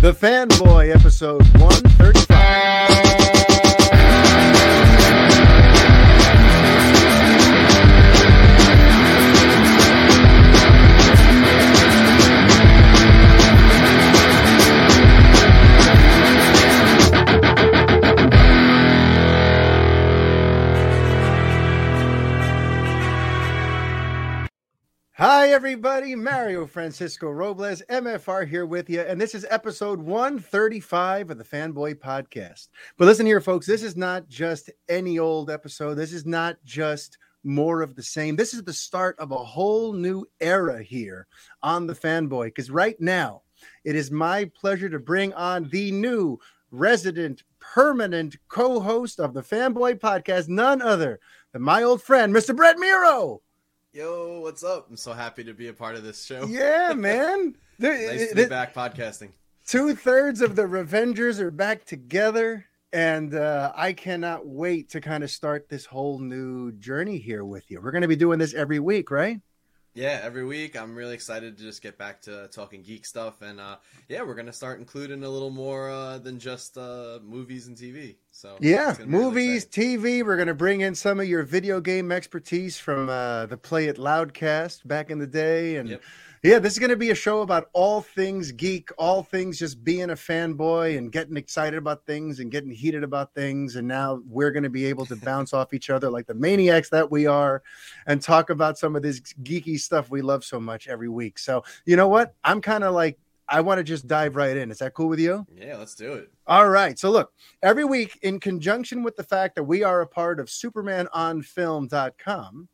The Fanboy, episode 135. Everybody. Mario Francisco Robles, MFR, here with you. And this is episode 135 of the Fanboy Podcast. But listen here, folks, this is not just any old episode. This is not just more of the same. This is the start of a whole new era here on the Fanboy. Because right now, it is my pleasure to bring on the new resident, permanent co host of the Fanboy Podcast, none other than my old friend, Mr. Brett Miro. Yo, what's up? I'm so happy to be a part of this show. Yeah, man. nice to be back podcasting. Two thirds of the Revengers are back together, and uh, I cannot wait to kind of start this whole new journey here with you. We're going to be doing this every week, right? Yeah, every week. I'm really excited to just get back to talking geek stuff, and uh, yeah, we're gonna start including a little more uh, than just uh, movies and TV. So yeah, movies, really TV. We're gonna bring in some of your video game expertise from uh, the Play It Loudcast back in the day, and. Yep yeah, this is going to be a show about all things geek, all things just being a fanboy and getting excited about things and getting heated about things. And now we're going to be able to bounce off each other like the maniacs that we are and talk about some of this geeky stuff we love so much every week. So, you know what? I'm kind of like, I want to just dive right in. Is that cool with you? Yeah, let's do it. All right. So, look, every week, in conjunction with the fact that we are a part of SupermanOnFilm.com,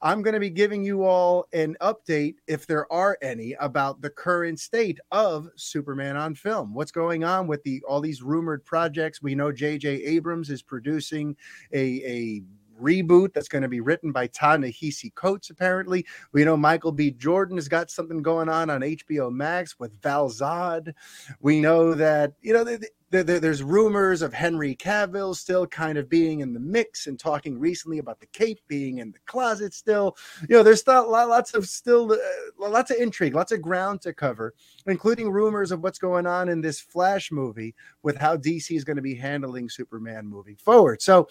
I'm going to be giving you all an update, if there are any, about the current state of Superman on film. What's going on with the all these rumored projects? We know J.J. Abrams is producing a, a reboot that's going to be written by Ta-Nehisi Coates, apparently. We know Michael B. Jordan has got something going on on HBO Max with Val Zod. We know that, you know, the, the, there's rumors of Henry Cavill still kind of being in the mix and talking recently about the cape being in the closet still. You know, there's still lots of still uh, lots of intrigue, lots of ground to cover, including rumors of what's going on in this Flash movie with how DC is going to be handling Superman moving forward. So,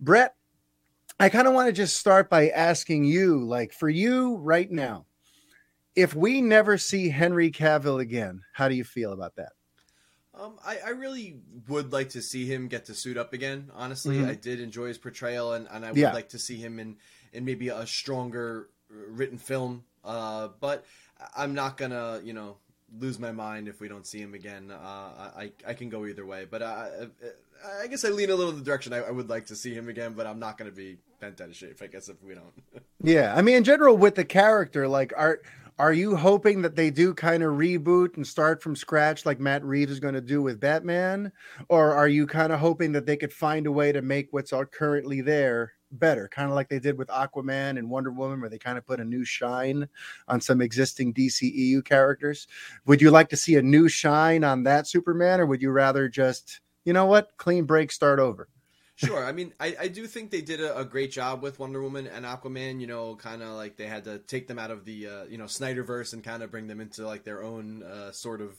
Brett, I kind of want to just start by asking you, like, for you right now, if we never see Henry Cavill again, how do you feel about that? Um, I, I, really would like to see him get to suit up again. Honestly, mm-hmm. I did enjoy his portrayal, and, and I would yeah. like to see him in, in maybe a stronger written film. Uh, but I'm not gonna, you know, lose my mind if we don't see him again. Uh, I I can go either way, but I, I guess I lean a little in the direction I, I would like to see him again, but I'm not going to be bent out of shape. I guess if we don't. yeah, I mean, in general, with the character, like, are are you hoping that they do kind of reboot and start from scratch, like Matt Reeves is going to do with Batman, or are you kind of hoping that they could find a way to make what's currently there better, kind of like they did with Aquaman and Wonder Woman, where they kind of put a new shine on some existing DCEU characters. Would you like to see a new shine on that Superman, or would you rather just, you know what, clean break, start over? Sure. I mean, I, I do think they did a, a, great job with Wonder Woman and Aquaman. You know, kind of like they had to take them out of the uh, you know Snyderverse and kind of bring them into like their own uh, sort of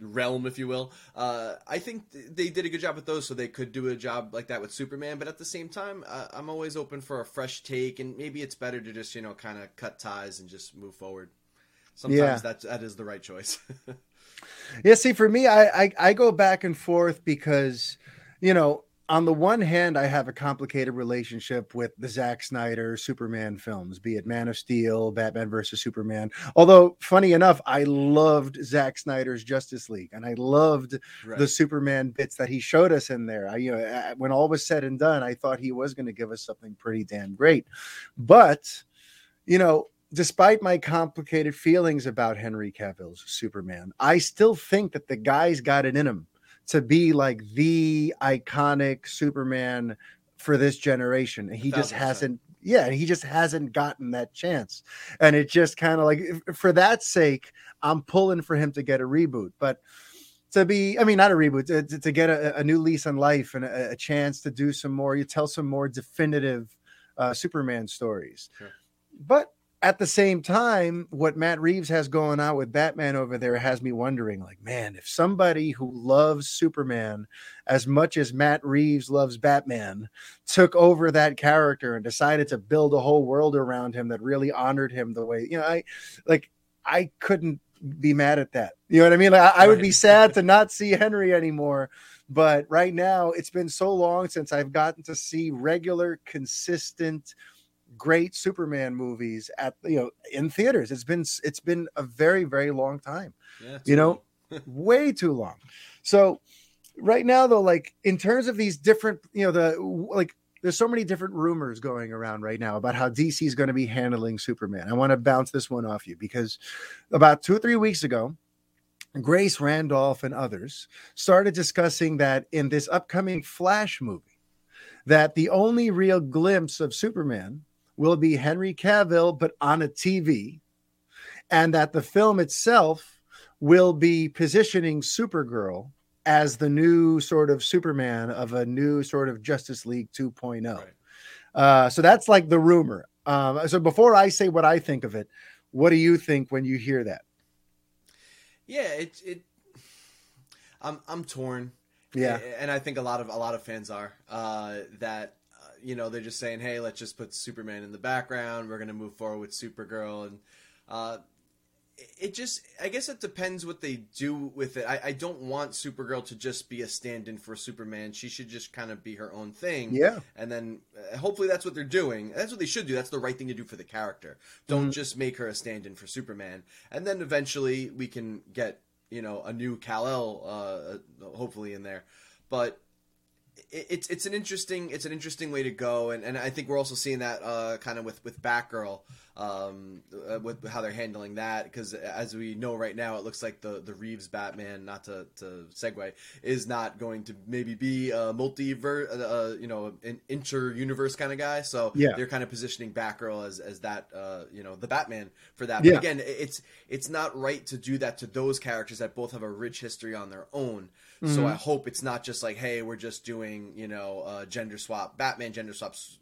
realm, if you will. Uh, I think they did a good job with those, so they could do a job like that with Superman. But at the same time, uh, I'm always open for a fresh take, and maybe it's better to just you know kind of cut ties and just move forward. Sometimes yeah. that that is the right choice. yeah. See, for me, I, I I go back and forth because you know on the one hand, I have a complicated relationship with the Zack Snyder Superman films, be it Man of Steel, Batman versus Superman. Although, funny enough, I loved Zack Snyder's Justice League, and I loved right. the Superman bits that he showed us in there. I, you know, when all was said and done, I thought he was going to give us something pretty damn great. But, you know, despite my complicated feelings about Henry Cavill's Superman, I still think that the guy's got it in him to be like the iconic Superman for this generation. He just hasn't yeah, he just hasn't gotten that chance. And it just kind of like for that sake, I'm pulling for him to get a reboot. But to be, I mean, not a reboot, to, to get a, a, new lease on life and a, a, chance to do some more, you tell some more definitive uh, Superman stories. Sure. But at the same time, what Matt Reeves has going on with Batman over there has me wondering, like, man, if somebody who loves Superman as much as Matt Reeves loves Batman took over that character and decided to build a whole world around him that really honored him the way, you know, I like, I couldn't be mad at that. You know what I mean? Like, I, I would be sad to not see Henry anymore. But right now, it's been so long since I've gotten to see regular, consistent, great Superman movies at you know in theaters. It's been it's been a very very long time. Yeah, you know, way too long. So right now though, like in terms of these different, you know, the like there's so many different rumors going around right now about how DC is going to be handling Superman. I want to bounce this one off you because about two or three weeks ago, Grace Randolph and others started discussing that in this upcoming Flash movie, that the only real glimpse of Superman will be Henry Cavill, but on a TV, and that the film itself will be positioning Supergirl as the new sort of Superman of a new sort of Justice League 2.0. Right. Uh, so that's like the rumor. Um, so before I say what I think of it, what do you think when you hear that? Yeah, it it I'm I'm torn. Yeah, and I think a lot of a lot of fans are uh, that you know they're just saying, hey, let's just put Superman in the background. We're gonna move forward with Supergirl, and uh, it just I guess it depends what they do with it. I, I, don't want Supergirl to just be a stand-in for Superman. She should just kind of be her own thing. Yeah. And then uh, hopefully that's what they're doing. That's what they should do. That's the right thing to do for the character. Don't mm-hmm. just make her a stand-in for Superman. And then eventually we can get you know a new Kal El, uh, hopefully in there. But it's it's an interesting it's an interesting way to go, and, and I think we're also seeing that uh, kind of with with Batgirl um, uh, with how they're handling that because as we know right now, it looks like the the Reeves Batman, not to, to segue, is not going to maybe be a multiverse, uh, uh, you know, an inter universe kind of guy. So yeah. they're kind of positioning Batgirl as as that, uh, you know, the Batman for that. But yeah. again, it's it's not right to do that to those characters that both have a rich history on their own. Mm-hmm. So I hope it's not just like, hey, we're just doing, you know, uh, gender swap, Batman gender swaps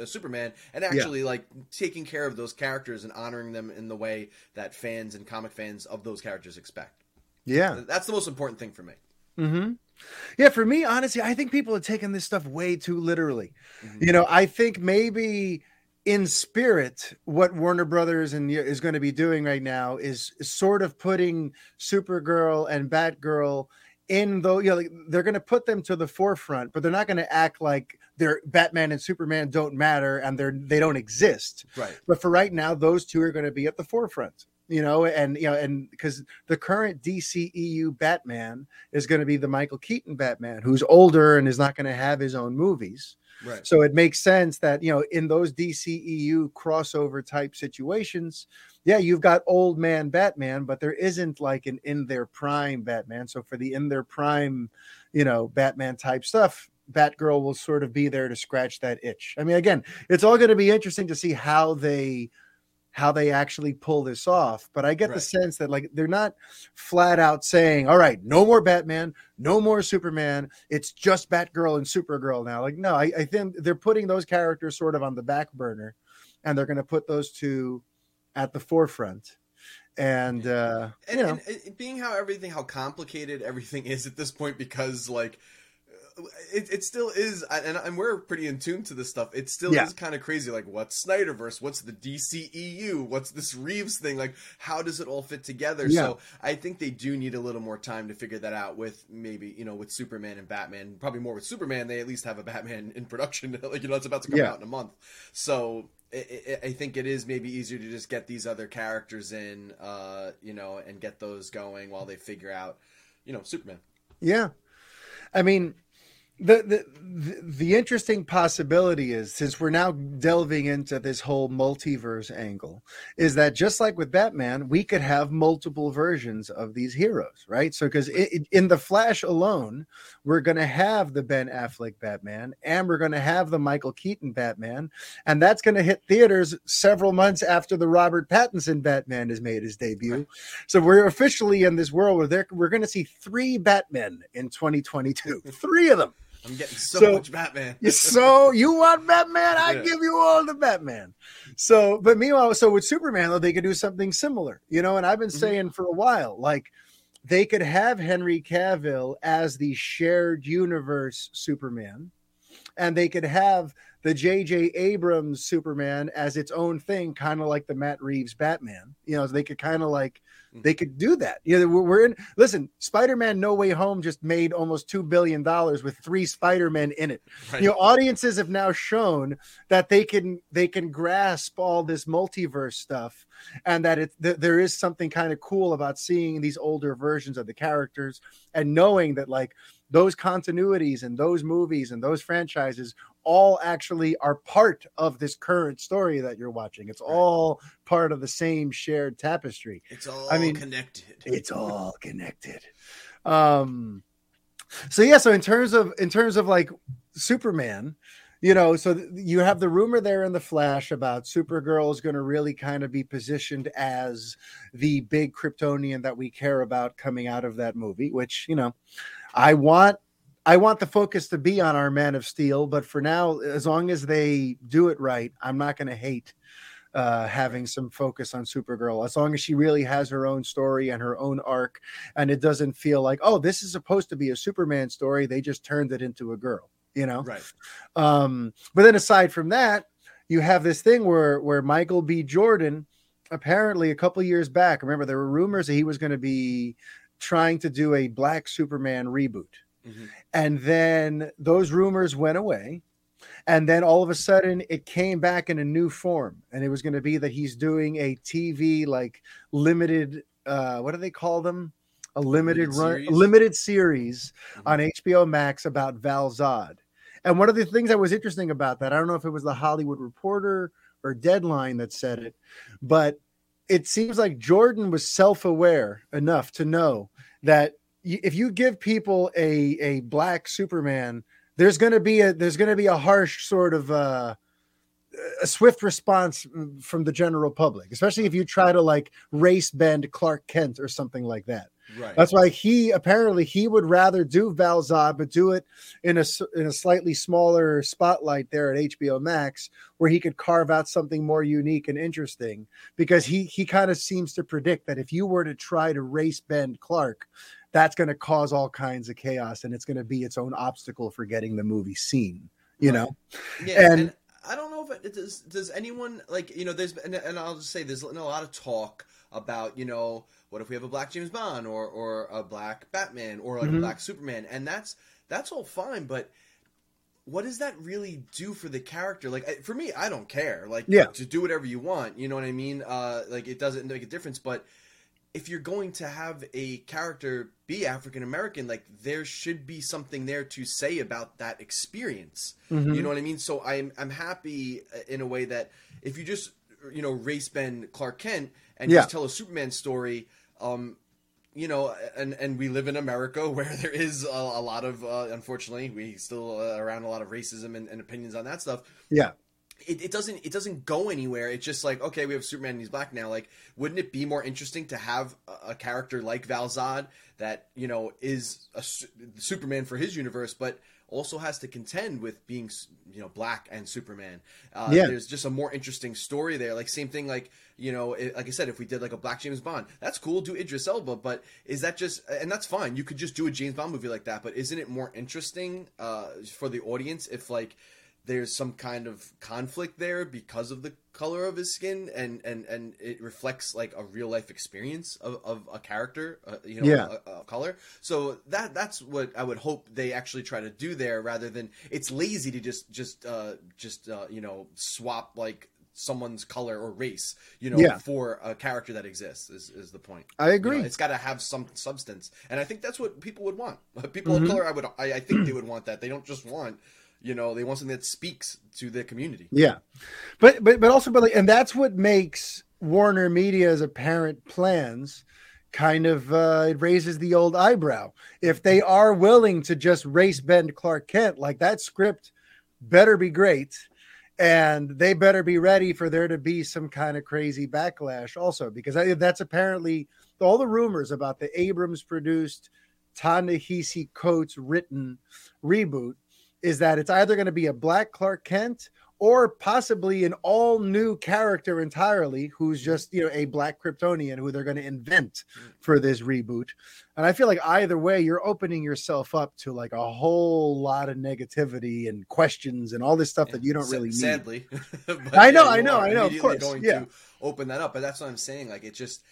uh, Superman, and actually yeah. like taking care of those characters and honoring them in the way that fans and comic fans of those characters expect. Yeah, that's the most important thing for me. Mm-hmm. Yeah, for me, honestly, I think people are taking this stuff way too literally. Mm-hmm. You know, I think maybe in spirit, what Warner Brothers and is going to be doing right now is sort of putting Supergirl and Batgirl in though you know they're going to put them to the forefront but they're not going to act like they're batman and superman don't matter and they're they don't exist. Right. But for right now those two are going to be at the forefront you know and you know and because the current dceu batman is going to be the michael keaton batman who's older and is not going to have his own movies Right. So it makes sense that you know in those DCEU crossover type situations, yeah, you've got old man Batman, but there isn't like an in their prime Batman. So for the in their prime, you know, Batman type stuff, Batgirl will sort of be there to scratch that itch. I mean, again, it's all going to be interesting to see how they how they actually pull this off. But I get right. the sense that like they're not flat out saying, "All right, no more Batman, no more Superman. It's just Batgirl and Supergirl now." Like, no, I, I think they're putting those characters sort of on the back burner, and they're going to put those two at the forefront. And uh, and, you know, and, and being how everything, how complicated everything is at this point, because like it, it still is, and, and we're pretty in tune to this stuff. It still yeah. is kind of crazy. Like, what's Snyderverse? What's the DCEU? What's this Reeves thing? Like, how does it all fit together? Yeah. So I think they do need a little more time to figure that out. With maybe you know, with Superman and Batman, probably more with Superman. They at least have a Batman in production. like you know, it's about to come yeah. out in a month. So I think it is maybe easier to just get these other characters in, uh, you know, and get those going while they figure out, you know, Superman. Yeah, I mean, the, the the interesting possibility is since we're now delving into this whole multiverse angle is that just like with batman we could have multiple versions of these heroes right? So because in the flash alone we're going to have the ben affleck batman and we're going to have the michael keaton batman and that's going to hit theaters several months after the robert pattinson batman has made his debut. So we're officially in this world where we're going to see three batmen in 2022 three of them I'm getting so, So- much Batman. so you want Batman? I Yeah. give you all the Batman. So, but meanwhile, so with Superman though, they could do something similar, you know. And I've been Mhm. saying for a while, like they could have Henry Cavill as the shared universe Superman, and they could have the J.J. Abrams Superman as its own thing, kind of like the Matt Reeves Batman. You know, they could kind of like Mm-hmm. they could do that. You know, we're, in. Listen, Spider-Man: No Way Home just made almost two billion dollars with three Spider-Men in it. Right. You know, audiences have now shown that they can they can grasp all this multiverse stuff, and that it that there is something kind of cool about seeing these older versions of the characters and knowing that like those continuities and those movies and those franchises all actually are part of this current story that you're watching. It's Right. all part of the same shared tapestry. It's all I mean, connected. It's all connected. Um so yeah, so in terms of in terms of like Superman, you know, so th- you have the rumor there in the Flash about Supergirl is going to really kind of be positioned as the big Kryptonian that we care about coming out of that movie, which, you know, I want I want the focus to be on our Man of Steel, but for now, as long as they do it right, I'm not going to hate uh, having some focus on Supergirl. As long as she really has her own story and her own arc, and it doesn't feel like, oh, this is supposed to be a Superman story. They just turned it into a girl, you know. Right. Um, but then aside from that, you have this thing where where Michael B. Jordan apparently a couple years back, remember there were rumors that he was going to be trying to do a Black Superman reboot. Mhm. And then those rumors went away. And then all of a sudden it came back in a new form. And it was going to be that he's doing a TV like limited uh what do they call them? A limited, Limited run series? limited series Mhm. on HBO Max about Val Zod. And one of the things that was interesting about that, I don't know if it was the Hollywood Reporter or Deadline that said it, but it seems like Jordan was self-aware enough to know that if you give people a a black Superman, there's going to be a there's going to be a harsh sort of uh, a swift response from the general public, especially if you try to like race bend Clark Kent or something like that. Right. That's why he apparently he would rather do Val Zod, but do it in a in a slightly smaller spotlight there at HBO Max, where he could carve out something more unique and interesting. Because he he kind of seems to predict that if you were to try to race bend Clark, that's going to cause all kinds of chaos, and it's going to be its own obstacle for getting the movie seen. You Right. know, Yeah, And- and, I don't know if it does. Does anyone like you know? There's and, and I'll just say there's been a lot of talk about you know what if we have a black James Bond or or a black Batman or like Mhm. a black Superman, and that's that's all fine, but what does that really do for the character? Like for me, I don't care. Like Yeah. to do whatever you want. You know what I mean? Uh, like it doesn't make a difference, but. If you're going to have a character be African American, like there should be something there to say about that experience. Mhm. You know what I mean? So I'm I'm happy uh, in a way that if you just you know race bend Clark Kent and Yeah. just tell a Superman story, um, you know, and and we live in America where there is a, a lot of uh, unfortunately we still uh, around a lot of racism and, and opinions on that stuff. yeah, It, it doesn't it doesn't go anywhere. It's just like okay, we have Superman and he's black now. Like, wouldn't it be more interesting to have a, a character like Val Zod that you know is a su- Superman for his universe, but also has to contend with being you know black and Superman. Uh, Yeah. there's just a more interesting story there. Like same thing, like you know, it, like I said, if we did like a black James Bond, that's cool. Do Idris Elba, but is that just and that's fine. You could just do a James Bond movie like that, but isn't it more interesting uh, for the audience if like there's some kind of conflict there because of the color of his skin and and and it reflects like a real life experience of, of a character uh, you know Yeah. a, a color so that that's what i would hope they actually try to do there rather than it's lazy to just just uh just uh you know swap like someone's color or race you know Yeah. for a character that exists is, is the point I you agree. know, it's got to have some substance, and I think that's what people would want. People Mhm. of color, I would, I, I think they would want that. They don't just want, you know, they want something that speaks to their community. Yeah, but but but also, but like, and that's what makes Warner Media's apparent plans kind of uh, it raises the old eyebrow. If they are willing to just race bend Clark Kent, like that script better be great, and they better be ready for there to be some kind of crazy backlash also, because I, that's apparently all the rumors about the Abrams produced, Ta-Nehisi Coates written reboot is that it's either going to be a black Clark Kent or possibly an all new character entirely who's just you know a black kryptonian who they're going to invent mm. for this reboot. And i feel like either way you're opening yourself up to like a whole lot of negativity and questions and all this stuff that you don't really need. sadly. I know i know i know of course going yeah. to open that up but that's what i'm saying like it just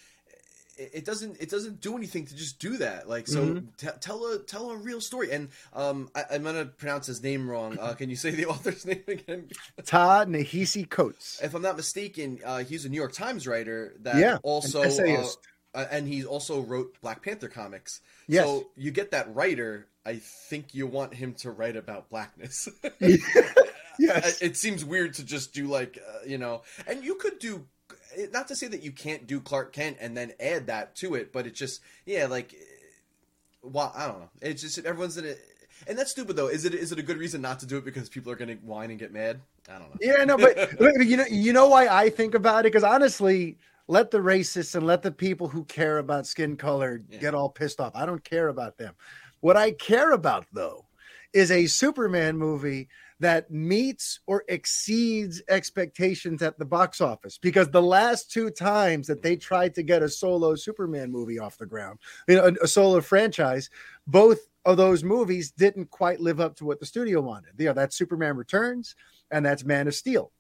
it doesn't it doesn't do anything to just do that. Like so Mhm. t- tell a tell a real story. And um I, i'm gonna pronounce his name wrong. Uh, can you say the author's name again? Ta-Nehisi coates. If i'm not mistaken uh, he's a new york times writer that Yeah, also essayist. uh, uh, and he also wrote black panther comics. Yes. so you get that writer i think you want him to write about blackness. Yes. It seems weird to just do like uh, you know and you could do not to say that you can't do clark kent and then add that to it but it's just yeah like well i don't know it's just everyone's in it and that's stupid though is it is it a good reason not to do it because people are going to whine and get mad i don't know Yeah, no, but, but you know, you know why I think about it because honestly, let the racists and let the people who care about skin color Yeah. get all pissed off. I don't care about them. What I care about though is a Superman movie that meets or exceeds expectations at the box office because the last two times that they tried to get a solo Superman movie off the ground, you know, a, a solo franchise, both of those movies didn't quite live up to what the studio wanted. You know, that's Superman Returns and that's Man of Steel.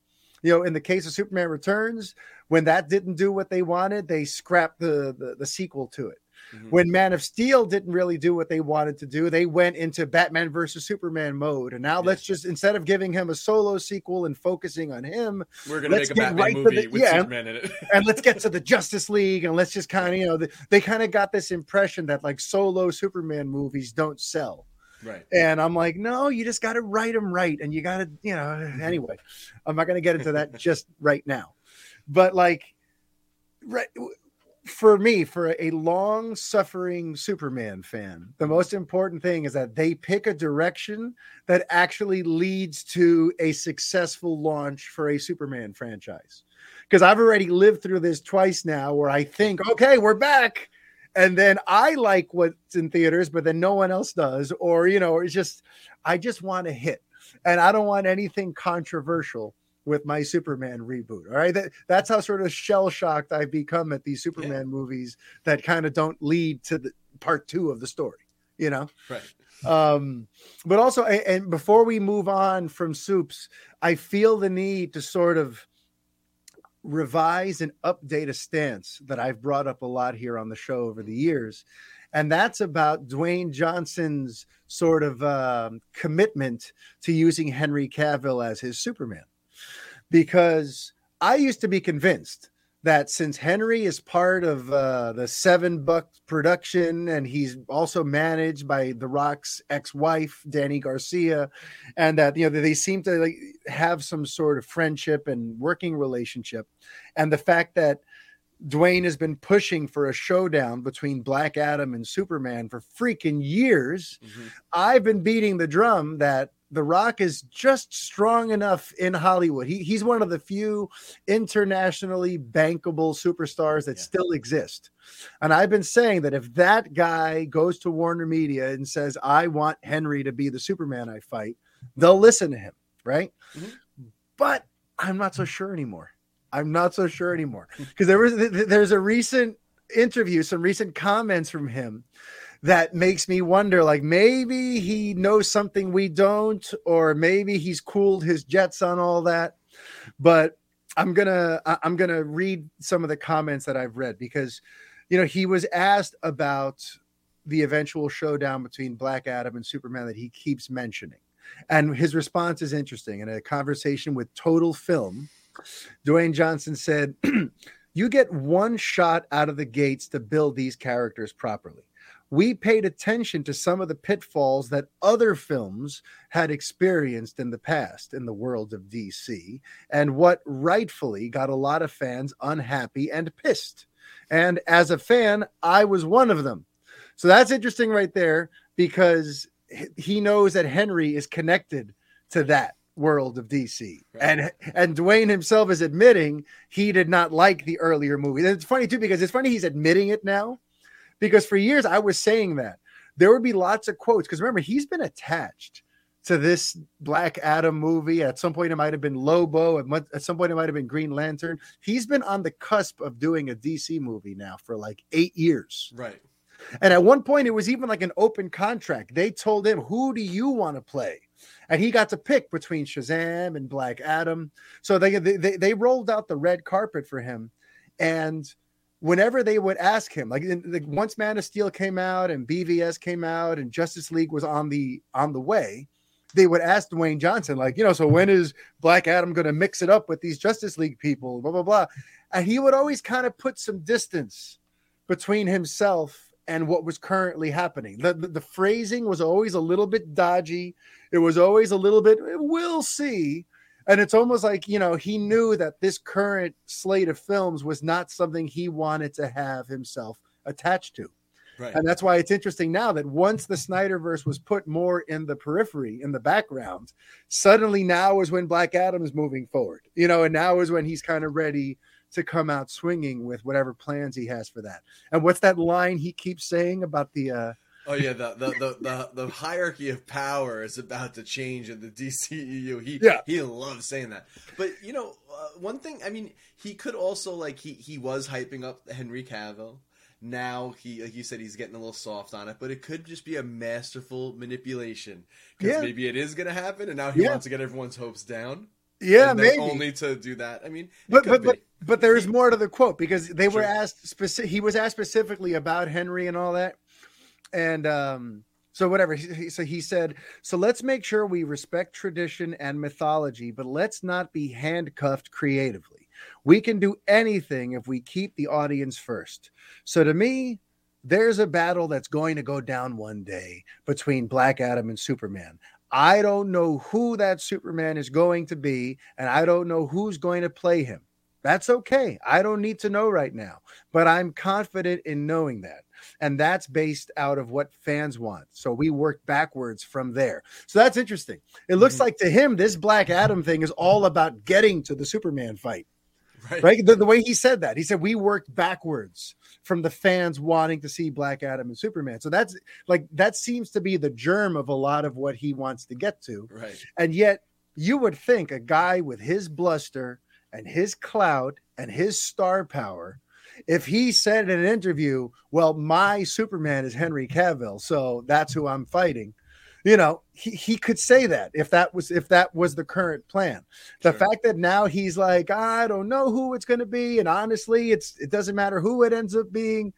You know, in the case of Superman Returns, when that didn't do what they wanted, they scrapped the the, the sequel to it. Mhm. When Man of Steel didn't really do what they wanted to do, they went into Batman versus Superman mode. And now Yeah. let's just instead of giving him a solo sequel and focusing on him, we're going to let's make a batman right movie the- with yeah. superman in it and let's get to the Justice League and let's just kind of, you know, they, they kind of got this impression that like solo Superman movies don't sell. right And I'm like, no, you just got to write them right. And you got to, you know, anyway, I'm not going to get into that just right now. But like, right. For me, for a long suffering Superman fan, the mm-hmm. most important thing is that they pick a direction that actually leads to a successful launch for a Superman franchise. Because I've already lived through this twice now where I think, okay, we're back! And then I like what's in theaters, but then no one else does, or you know, it's just I just want to hit, and I don't want anything controversial with my Superman reboot. All right, that, that's how sort of shell shocked I've become at these Superman movies that kind of don't lead to the part two of the story. You know, right um but also and before we move on from soups i feel the need to sort of revise and update a stance that i've brought up a lot here on the show over the years and that's about dwayne johnson's sort of um, commitment to using henry cavill as his superman because i used to be convinced that since Henry is part of uh, the Seven Bucks production and he's also managed by The Rock's ex-wife Dany Garcia, and that you know they seem to like have some sort of friendship and working relationship, and the fact that Dwayne has been pushing for a showdown between Black Adam and Superman for freaking years. Mhm. I've been beating the drum that The Rock is just strong enough in Hollywood. He, he's one of the few internationally bankable superstars that Yeah. still exist. And I've been saying that if that guy goes to Warner Media and says, I want Henry to be the Superman I fight, they'll listen to him, right? Mhm. But I'm not so sure anymore. I'm not so sure anymore because there was there's a recent interview, some recent comments from him that makes me wonder like maybe he knows something we don't or maybe he's cooled his jets on all that. But i'm gonna i'm gonna read some of the comments that i've read because you know he was asked about the eventual showdown between black adam and superman that he keeps mentioning. And his response is interesting. In a conversation with total film dwayne johnson said you get one shot out of the gates to build these characters properly we paid attention to some of the pitfalls that other films had experienced in the past in the world of DC and what rightfully got a lot of fans unhappy and pissed. And as a fan, I was one of them. So that's interesting right there because he knows that Henry is connected to that world of DC. Right. And and Dwayne himself is admitting he did not like the earlier movie. And it's funny too because it's funny he's admitting it now because for years I was saying that there would be lots of quotes because remember he's been attached to this Black Adam movie. At some point, it might have been Lobo. At, some point, it might have been Green Lantern. He's been on the cusp of doing a DC movie now for like eight years. Right. And at one point, it was even like an open contract. They told him, Who do you want to play? And he got to pick between Shazam and Black Adam. So they, they, they rolled out the red carpet for him. And whenever they would ask him, like, like once Man of Steel came out and BVS came out and Justice League was on the on the way, they would ask Dwayne Johnson, like, you know, so mm-hmm. when is Black Adam going to mix it up with these Justice League people? Blah blah blah, and he would always kind of put some distance between himself and what was currently happening. The, the, the phrasing was always a little bit dodgy. It was always a little bit, we'll see. And it's almost like, you know, he knew that this current slate of films was not something he wanted to have himself attached to. Right. And that's why it's interesting now that once the Snyderverse was put more in the periphery, in the background, suddenly now is when Black Adam is moving forward, you know, and now is when he's kind of ready to come out swinging with whatever plans he has for that. And what's that line he keeps saying about the uh Oh yeah, the the, the the, the hierarchy of power is about to change in the DCEU. He yeah. he loves saying that. But you know, uh, one thing, I mean, he could also like he he was hyping up Henry Cavill. Now he, like you said, he's getting a little soft on it, but it could just be a masterful manipulation because yeah. maybe it is going to happen, and now he yeah. wants to get everyone's hopes down. Yeah, maybe only to do that. I mean, but but, but but there is more to the quote because they sure. were asked specific. He was asked specifically about Henry and all that, and um, so whatever. So he said, so let's make sure we respect tradition and mythology, but let's not be handcuffed creatively. We can do anything if we keep the audience first. So to me, there's a battle that's going to go down one day between Black Adam and Superman. I don't know who that Superman is going to be, and I don't know who's going to play him. That's okay. I don't need to know right now, but I'm confident in knowing that. And that's based out of what fans want. So we work backwards from there. So that's interesting. It looks mm-hmm. like to him, this Black Adam thing is all about getting to the Superman fight. Right. right? The, the, way he said that, he said we worked backwards from the fans wanting to see Black Adam and Superman. So that's like that seems to be the germ of a lot of what he wants to get to. Right. And yet you would think a guy with his bluster and his clout and his star power, if he said in an interview, "Well, my Superman is Henry Cavill, so that's who I'm fighting," you know he, he could say that if that was if that was the current plan the sure. fact that now he's like i don't know who it's going to be and honestly it's it doesn't matter who it ends up being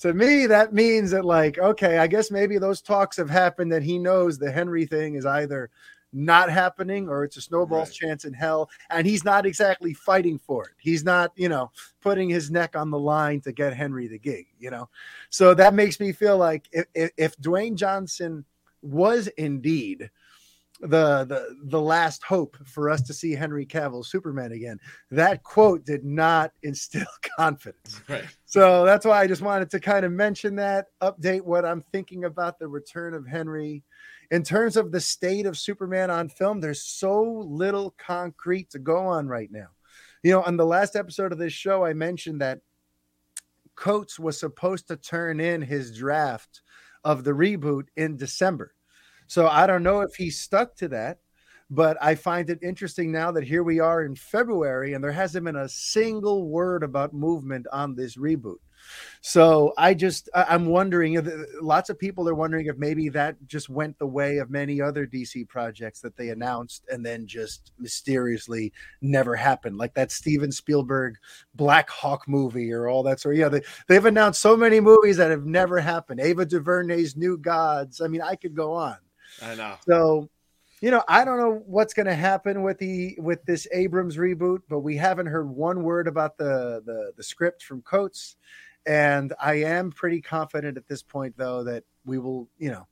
to me that means that like okay i guess maybe those talks have happened that he knows the henry thing is either not happening or it's a snowball's right. chance in hell and he's not exactly fighting for it he's not you know putting his neck on the line to get henry the gig you know so that makes me feel like if, if, if dwayne johnson was indeed the the the last hope for us to see Henry Cavill Superman again. That quote did not instill confidence. Right. So that's why I just wanted to kind of mention that, update what I'm thinking about the return of Henry. In terms of the state of Superman on film, there's so little concrete to go on right now. You know, on the last episode of this show, I mentioned that Coates was supposed to turn in his draft of the reboot in December. So I don't know if he stuck to that, but I find it interesting now that here we are in February and there hasn't been a single word about movement on this reboot. So I just I'm wondering. Lots of people are wondering if maybe that just went the way of many other DC projects that they announced and then just mysteriously never happened, like that Steven Spielberg Blackhawk movie or all that sort. Of, yeah, they they've announced so many movies that have never happened. Ava DuVernay's New Gods. I mean, I could go on. I know. So you know, I don't know what's going to happen with the with this Abrams reboot, but we haven't heard one word about the the, the script from Coates. And I am pretty confident at this point, though, that we will, you know,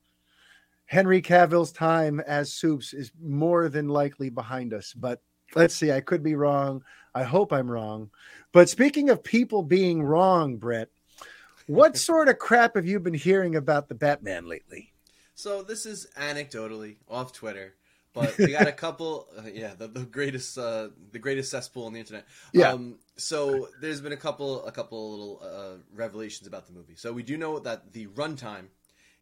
Henry Cavill's time as Soups is more than likely behind us. But let's see, I could be wrong. I hope I'm wrong. But speaking of people being wrong, Brett, what sort of crap have you been hearing about the Batman lately? So this is anecdotally off Twitter. But we got a couple, uh, yeah, the, the greatest, uh, the greatest cesspool on the internet. Yeah. Um, so there's been a couple, a couple little uh, revelations about the movie. So we do know that the runtime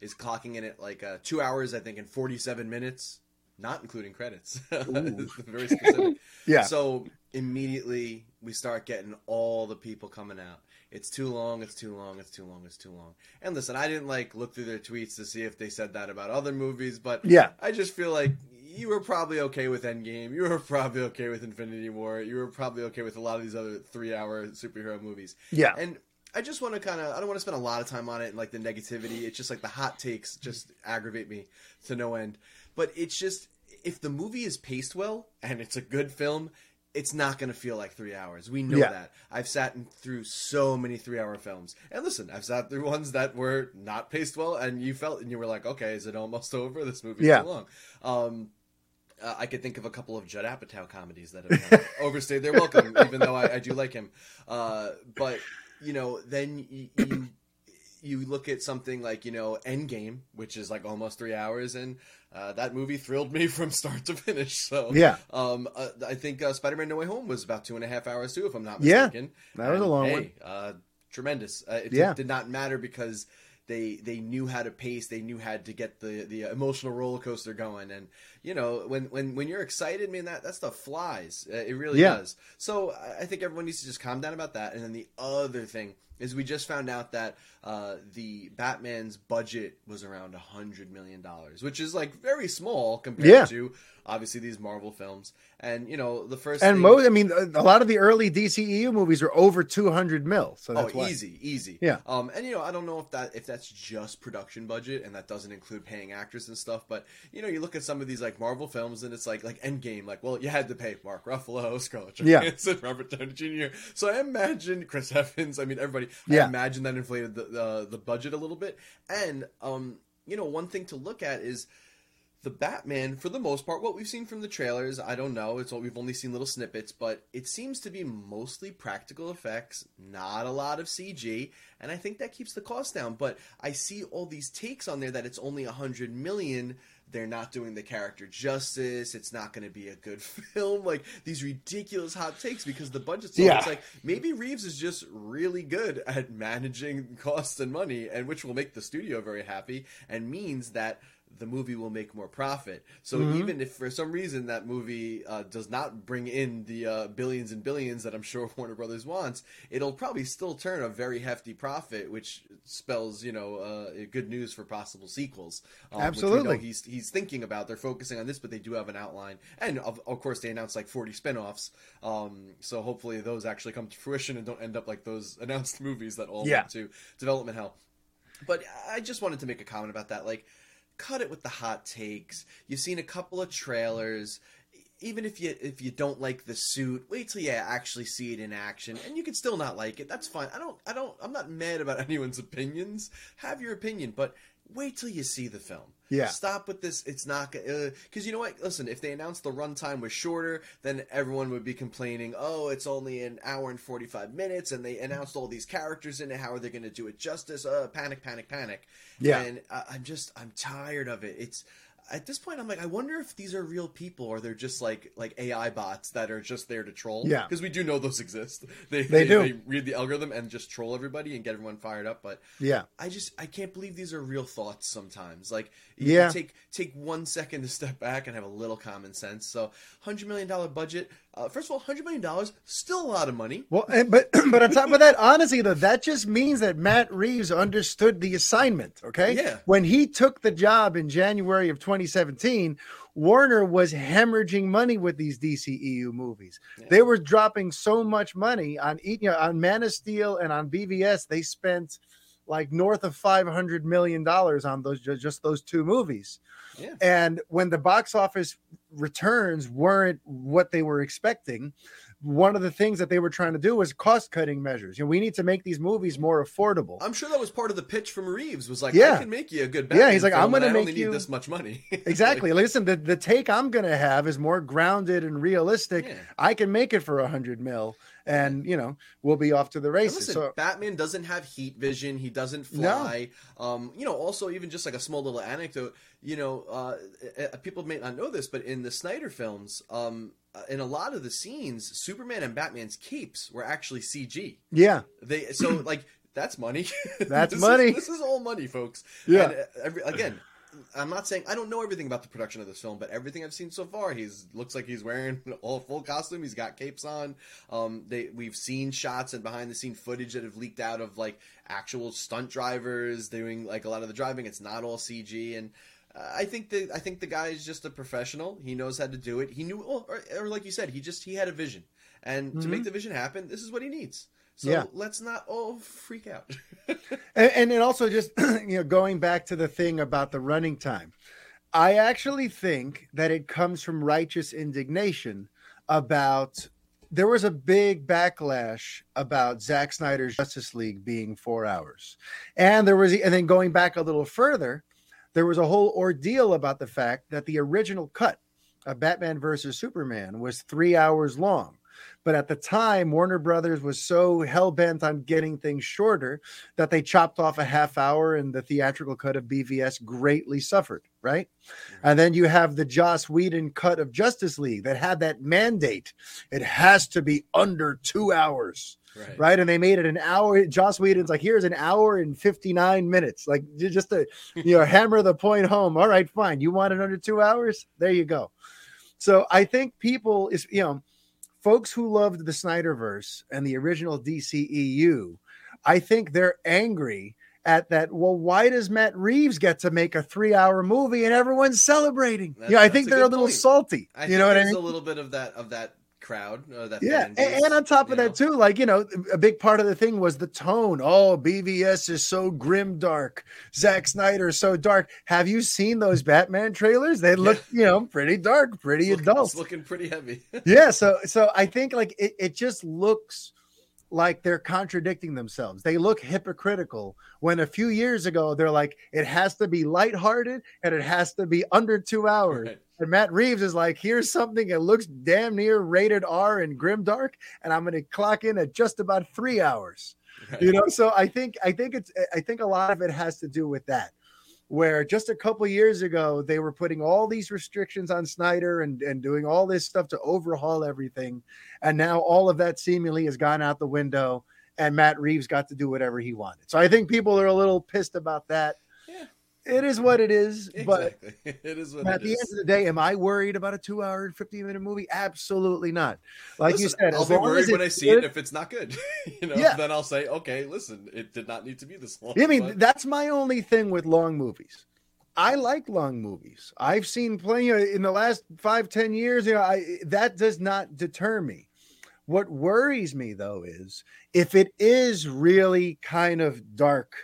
is clocking in at like uh, two hours, I think, and 47 minutes. not including credits. Very specific. Yeah. So immediately we start getting all the people coming out. It's too long. It's too long. It's too long. It's too long. And listen, I didn't like look through their tweets to see if they said that about other movies, but Yeah. I just feel like you were probably okay with Endgame. You were probably okay with Infinity War. You were probably okay with a lot of these other three-hour superhero movies. Yeah. And I just want to kind of I don't want to spend a lot of time on it and like the negativity. It's just like the hot takes just aggravate me to no end. But it's just if the movie is paced well and it's a good film, it's not going to feel like three hours. We know Yeah. that. I've sat in- through so many three-hour films, and listen, I've sat through ones that were not paced well, and you felt and you were like, okay, is it almost over? This movie's Yeah. too long. Um, uh, I could think of a couple of Judd Apatow comedies that have uh, overstayed their welcome, even though I, I do like him. Uh, but you know, then you, you you look at something like you know Endgame, which is like almost three hours, and uh, that movie thrilled me from start to finish. So Yeah. um, uh, I think uh, Spider-Man: No Way Home was about two and a half hours too, if I'm not Yeah, mistaken. that was a long hey, one. Uh, tremendous. Uh, it Yeah. did, did not matter because they they knew how to pace. They knew how to get the the emotional roller coaster going. And you know when when when you're excited, man, that that stuff flies. Uh, it really Yeah. does. So I think everyone needs to just calm down about that. And then the other thing is we just found out that uh, the Batman's budget was around a hundred million dollars, which is like very small compared Yeah. to obviously these Marvel films. And you know the first And thing- most, I mean, a lot of the early DCEU movies are over 200 mil. So that's oh, why. easy, easy. Yeah. Um, and you know, I don't know if that if that's just production budget and that doesn't include paying actors and stuff. But you know, you look at some of these like Marvel films and it's like like Endgame, like well, you had to pay Mark Ruffalo, Scarlett Yeah. Johansson, Robert Downey Jr. So I imagine Chris Evans. I mean, everybody. Yeah. I imagine that inflated the the, the budget a little bit. And um, you know, one thing to look at is the Batman, for the most part, what we've seen from the trailers, I don't know. It's what we've only seen little snippets, but it seems to be mostly practical effects, not a lot of CG, and I think that keeps the cost down. But I see all these takes on there that it's only a hundred million. They're not doing the character justice. It's not going to be a good film. Like these ridiculous hot takes because the budget's. Yeah. It's like maybe Reeves is just really good at managing costs and money, and which will make the studio very happy and means that the movie will make more profit. So Mm-hmm. even if for some reason that movie uh, does not bring in the uh, billions and billions that I'm sure Warner Brothers wants, it'll probably still turn a very hefty profit, which spells you know uh, good news for possible sequels. um, which we know Absolutely. he's he's thinking about. They're focusing on this, but they do have an outline, and of, of course they announced like 40 spin-offs. Um, so hopefully those actually come to fruition and don't end up like those announced movies that all Yeah. went to development hell. But I just wanted to make a comment about that. Like, cut it with the hot takes. You've seen a couple of trailers. Even if you if you don't like the suit, wait till you actually see it in action, and you can still not like it. That's fine. I don't I don't I'm not mad about anyone's opinions. Have your opinion, but wait till you see the film. Yeah. Stop with this. It's not because you know what? Listen, if they announced the runtime was shorter, then everyone would be complaining. Oh, it's only an hour and forty five minutes, and they announced all these characters in it. How are they going to do it justice? Uh, panic, panic, panic. Yeah. And I, I'm just I'm tired of it. It's at this point I'm like I wonder if these are real people or they're just like like AI bots that are just there to troll. Yeah. Because we do know those exist. They They do. They read the algorithm and just troll everybody and get everyone fired up. But Yeah. I just I can't believe these are real thoughts sometimes. Like you Yeah. take take one second to step back and have a little common sense. So hundred million dollar budget. Uh, first of all, hundred million dollars still a lot of money. Well, and- but but on top of that, honestly though, that just means that Matt Reeves understood the assignment. Okay, Yeah. When he took the job in January of 2017, Warner was hemorrhaging money with these DCEU movies. They were dropping so much money on you know, on Man of Steel and on BVS. They spent like north of 500 million dollars on those just those two movies. Yeah. And when the box office returns weren't what they were expecting, one of the things that they were trying to do was cost cutting measures. You know, we need to make these movies more affordable. I'm sure that was part of the pitch from Reeves. Was like, Yeah. I can make you a good. Yeah, he's like, I'm gonna make only you- need this much money. Exactly. Listen, the, the take I'm gonna have is more grounded and realistic. Yeah. I can make it for a hundred mil, and you know we'll be off to the races. listen, so Batman doesn't have heat vision. He doesn't fly. Um, you know, also even just like a small little anecdote. You know, uh, uh, people may not know this, but in the Snyder films, um, uh, in a lot of the scenes, Superman and Batman's capes were actually CG. yeah, They so like that's money. That's This is- money. this is all money, folks. Yeah. And, uh, every, again. I'm not saying I don't know everything about the production of this film, but everything I've seen so far, he's looks like he's wearing all full costume. He's got capes on. Um, they we've seen shots and behind the scene footage that have leaked out of like actual stunt drivers doing like a lot of the driving. It's not all CG, and uh, I think the I think the guy is just a professional. He knows how to do it. He knew, or, or like you said, he just he had a vision, and mm-hmm. to make the vision happen, this is what he needs. So yeah. let's not all freak out. and, and it also just you know going back to the thing about the running time, I actually think that it comes from righteous indignation about there was a big backlash about Zack Snyder's Justice League being four hours, and there was and then going back a little further, there was a whole ordeal about the fact that the original cut of Batman versus Superman was three hours long but at the time, Warner Brothers was so hell bent on getting things shorter that they chopped off a half hour, and the theatrical cut of BVS greatly suffered. Right, mm-hmm. and then you have the Joss Whedon cut of Justice League that had that mandate; it has to be under two hours. Right. right. And they made it an hour. Joss Whedon's like, here's an hour and 59 minutes. Like just to, you know, hammer the point home. All right, fine. You want it under two hours? There you go. So I think people is, you know, folks who loved the Snyderverse and the original DCEU, I think they're angry at that. Well, why does Matt Reeves get to make a three-hour movie and everyone's celebrating? yeah, I think they're a, a little point. salty. I you know what I mean? A little bit of that of that crowd. Uh, that yeah, and, and, on top of know? that too, like you know, a big part of the thing was the tone. Oh, BVS is so grim dark. Zack Snyder is so dark. Have you seen those Batman trailers? They look, yeah. you know, pretty dark, pretty adult. Looking pretty heavy. yeah, so so I think like it, it just looks like they're contradicting themselves. They look hypocritical when a few years ago they're like, it has to be lighthearted and it has to be under two hours. Right. And Matt Reeves is like, here's something that looks damn near rated R and grim dark, and I'm going to clock in at just about three hours. Right. You know, so I think I think it's I think a lot of it has to do with that. Where just a couple years ago they were putting all these restrictions on Snyder and and doing all this stuff to overhaul everything, and now all of that seemingly has gone out the window, and Matt Reeves got to do whatever he wanted. So I think people are a little pissed about that it is what it is. Exactly. But it is what at the is. end of the day, am I worried about a two hour and 50 minute movie? Absolutely not. Like listen, you said, I'll be worried when I see good, it if it's not good. you know, yeah. then I'll say, okay, listen, it did not need to be this long. I mean, but... that's my only thing with long movies. I like long movies. I've seen plenty of, in the last five, ten years. You know, I, that does not deter me. What worries me though is if it is really kind of dark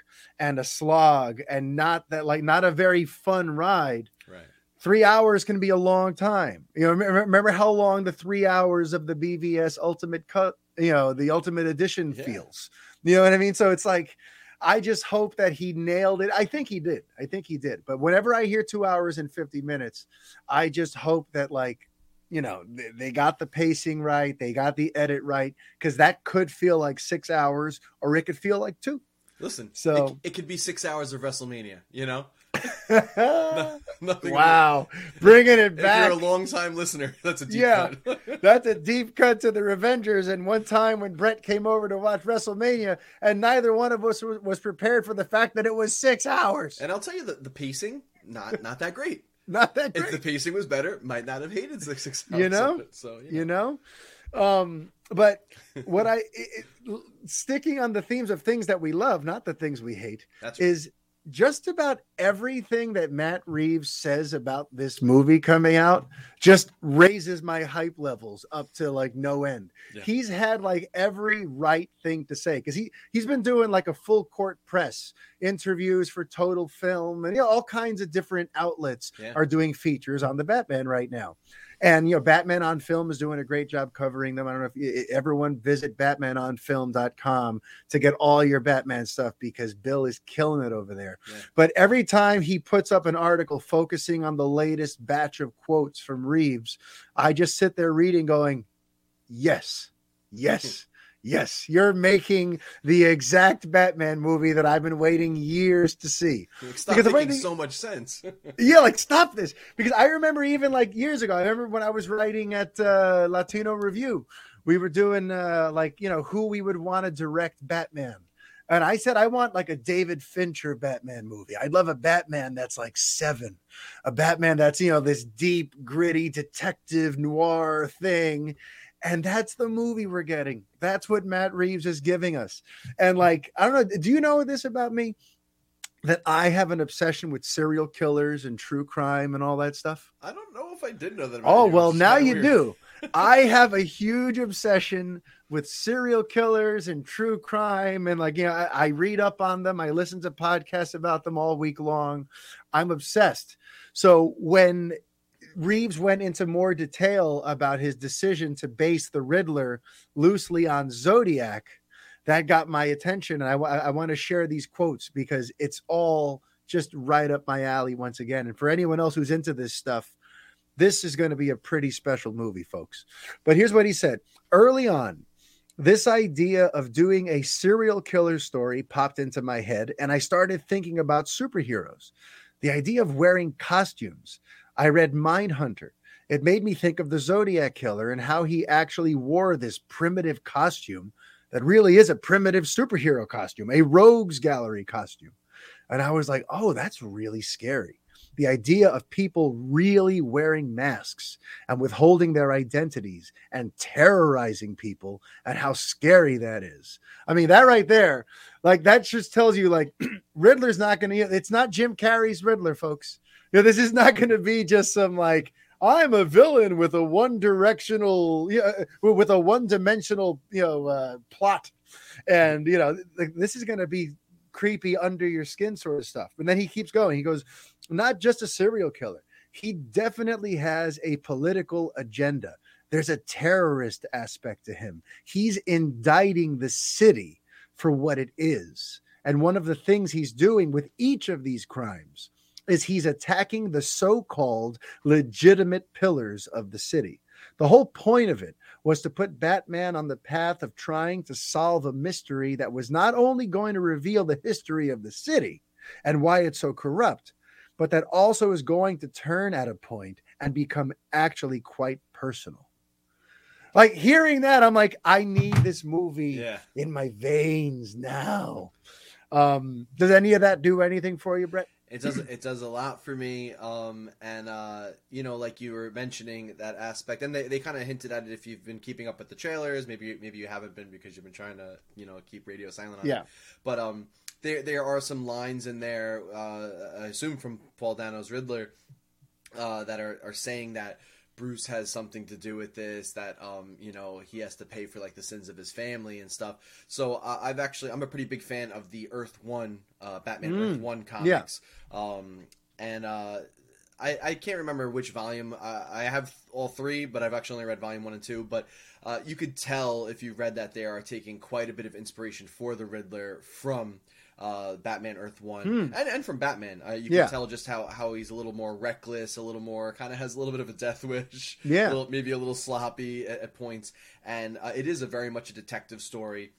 and a slog and not that like not a very fun ride. Right. Three hours can be a long time. You know remember how long the three hours of the bvs ultimate cut you know the ultimate edition yeah. feels. You know what i mean? So it's like i just hope that he nailed it. I think he did. I think he did. But whenever i hear two hours and 50 minutes i just hope that like you know they got the pacing right. They got the edit right. Because that could feel like six hours or it could feel like two Listen, so it, it, could be six hours of WrestleMania. You know. no, wow, bringing it back. If you're a long time listener, that's a deep yeah, cut. that's a deep cut to the Revengers. And one time when Brett came over to watch WrestleMania, and neither one of us was, prepared for the fact that it was six hours. And I'll tell you that the pacing not not that great. not that great. If the pacing was better, might not have hated six six hours. You know, so you know. You know? Um, but what I it, sticking on the themes of things that we love, not the things we hate, is just about everything that Matt Reeves says about this movie coming out just raises my hype levels up to like no end. Yeah. He's had like every right thing to say because he he's been doing like a full court press interviews for Total Film and you know, all kinds of different outlets yeah. are doing features on the Batman right now. And you know, Batman on Film is doing a great job covering them. I don't know if you, everyone visit batmanonfilm.com to get all your Batman stuff because Bill is killing it over there. Yeah. But every time he puts up an article focusing on the latest batch of quotes from Reeves, I just sit there reading going, "Yes. Yes." Yes, you're making the exact Batman movie that I've been waiting years to see. Stop because making so much sense. yeah, like stop this. Because I remember even like years ago, I remember when I was writing at uh, Latino Review, we were doing uh, like you know who we would want to direct Batman. And I said, I want like a David Fincher Batman movie. I'd love a Batman that's like seven, a Batman that's, you know, this deep, gritty detective noir thing. And that's the movie we're getting. That's what Matt Reeves is giving us. And like, I don't know, do you know this about me? That I have an obsession with serial killers and true crime and all that stuff. I don't know if I did know that. Oh, well, now you weird. do. I have a huge obsession with serial killers and true crime. And like, you know, I, I, read up on them. I listen to podcasts about them all week long. I'm obsessed. So when Reeves went into more detail about his decision to base the Riddler loosely on Zodiac, that got my attention. And I, I want to share these quotes because it's all just right up my alley once again. And for anyone else who's into this stuff, this is going to be a pretty special movie, folks. But here's what he said early on. This idea of doing a serial killer story popped into my head, and I started thinking about superheroes. The idea of wearing costumes. I read Mindhunter. It made me think of the Zodiac Killer and how he actually wore this primitive costume that really is a primitive superhero costume, a rogues gallery costume. And I was like, oh, that's really scary the idea of people really wearing masks and withholding their identities and terrorizing people and how scary that is. I mean, that right there, like that just tells you like Riddler's not going to, it's not Jim Carrey's Riddler, folks. Know, this is not going to be just some like, I'm a villain with a one directional, you know, with a one dimensional, you know, uh, plot. And, you know, this is going to be creepy under your skin sort of stuff. And then he keeps going. He goes, not just a serial killer. He definitely has a political agenda. There's a terrorist aspect to him. He's indicting the city for what it is. And one of the things he's doing with each of these crimes is he's attacking the so called legitimate pillars of the city. The whole point of it was to put Batman on the path of trying to solve a mystery that was not only going to reveal the history of the city and why it's so corrupt, but that also is going to turn at a point and become actually quite personal. Like hearing that, I'm like, I need this movie yeah. in my veins now. Um, does any of that do anything for you, Brett? It does. It does a lot for me. Um, and uh, you know, like you were mentioning that aspect, and they, they kind of hinted at it. If you've been keeping up with the trailers, maybe maybe you haven't been because you've been trying to you know keep radio silent on yeah. it. But um, there there are some lines in there. Uh, I assume from Paul Dano's Riddler uh, that are are saying that Bruce has something to do with this. That um, you know, he has to pay for like the sins of his family and stuff. So uh, I've actually I'm a pretty big fan of the Earth One uh, Batman mm. Earth One comics. Yeah. Um, and uh, I I can't remember which volume. Uh, I have all three, but I've actually only read volume one and two. But uh, you could tell if you read that they are taking quite a bit of inspiration for the Riddler from uh, Batman Earth One, hmm. and, and from Batman, uh, you can yeah. tell just how, how he's a little more reckless, a little more kind of has a little bit of a death wish, yeah, a little, maybe a little sloppy at, at points, and uh, it is a very much a detective story.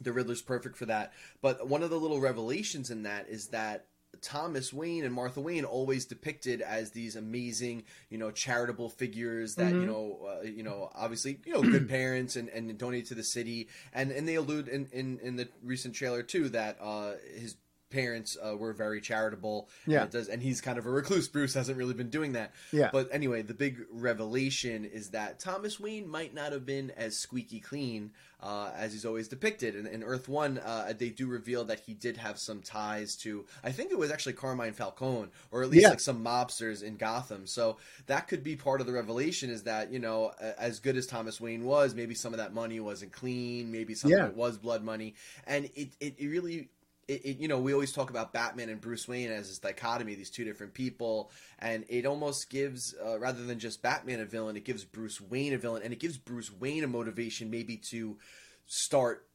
The Riddler's perfect for that, but one of the little revelations in that is that Thomas Wayne and Martha Wayne always depicted as these amazing, you know, charitable figures that mm-hmm. you know, uh, you know, obviously, you know, good parents and, and donate to the city, and and they allude in, in, in the recent trailer too that uh, his parents uh, were very charitable. Yeah, and, does, and he's kind of a recluse. Bruce hasn't really been doing that. Yeah, but anyway, the big revelation is that Thomas Wayne might not have been as squeaky clean uh, as he's always depicted. In, in Earth One, uh, they do reveal that he did have some ties to, I think it was actually Carmine Falcone, or at least yeah. like some mobsters in Gotham. So that could be part of the revelation is that, you know, as good as Thomas Wayne was, maybe some of that money wasn't clean, maybe some yeah. of it was blood money. And it, it, it really it, it, you know, we always talk about Batman and Bruce Wayne as this dichotomy, these two different people, and it almost gives, uh, rather than just Batman a villain, it gives Bruce Wayne a villain, and it gives Bruce Wayne a motivation maybe to start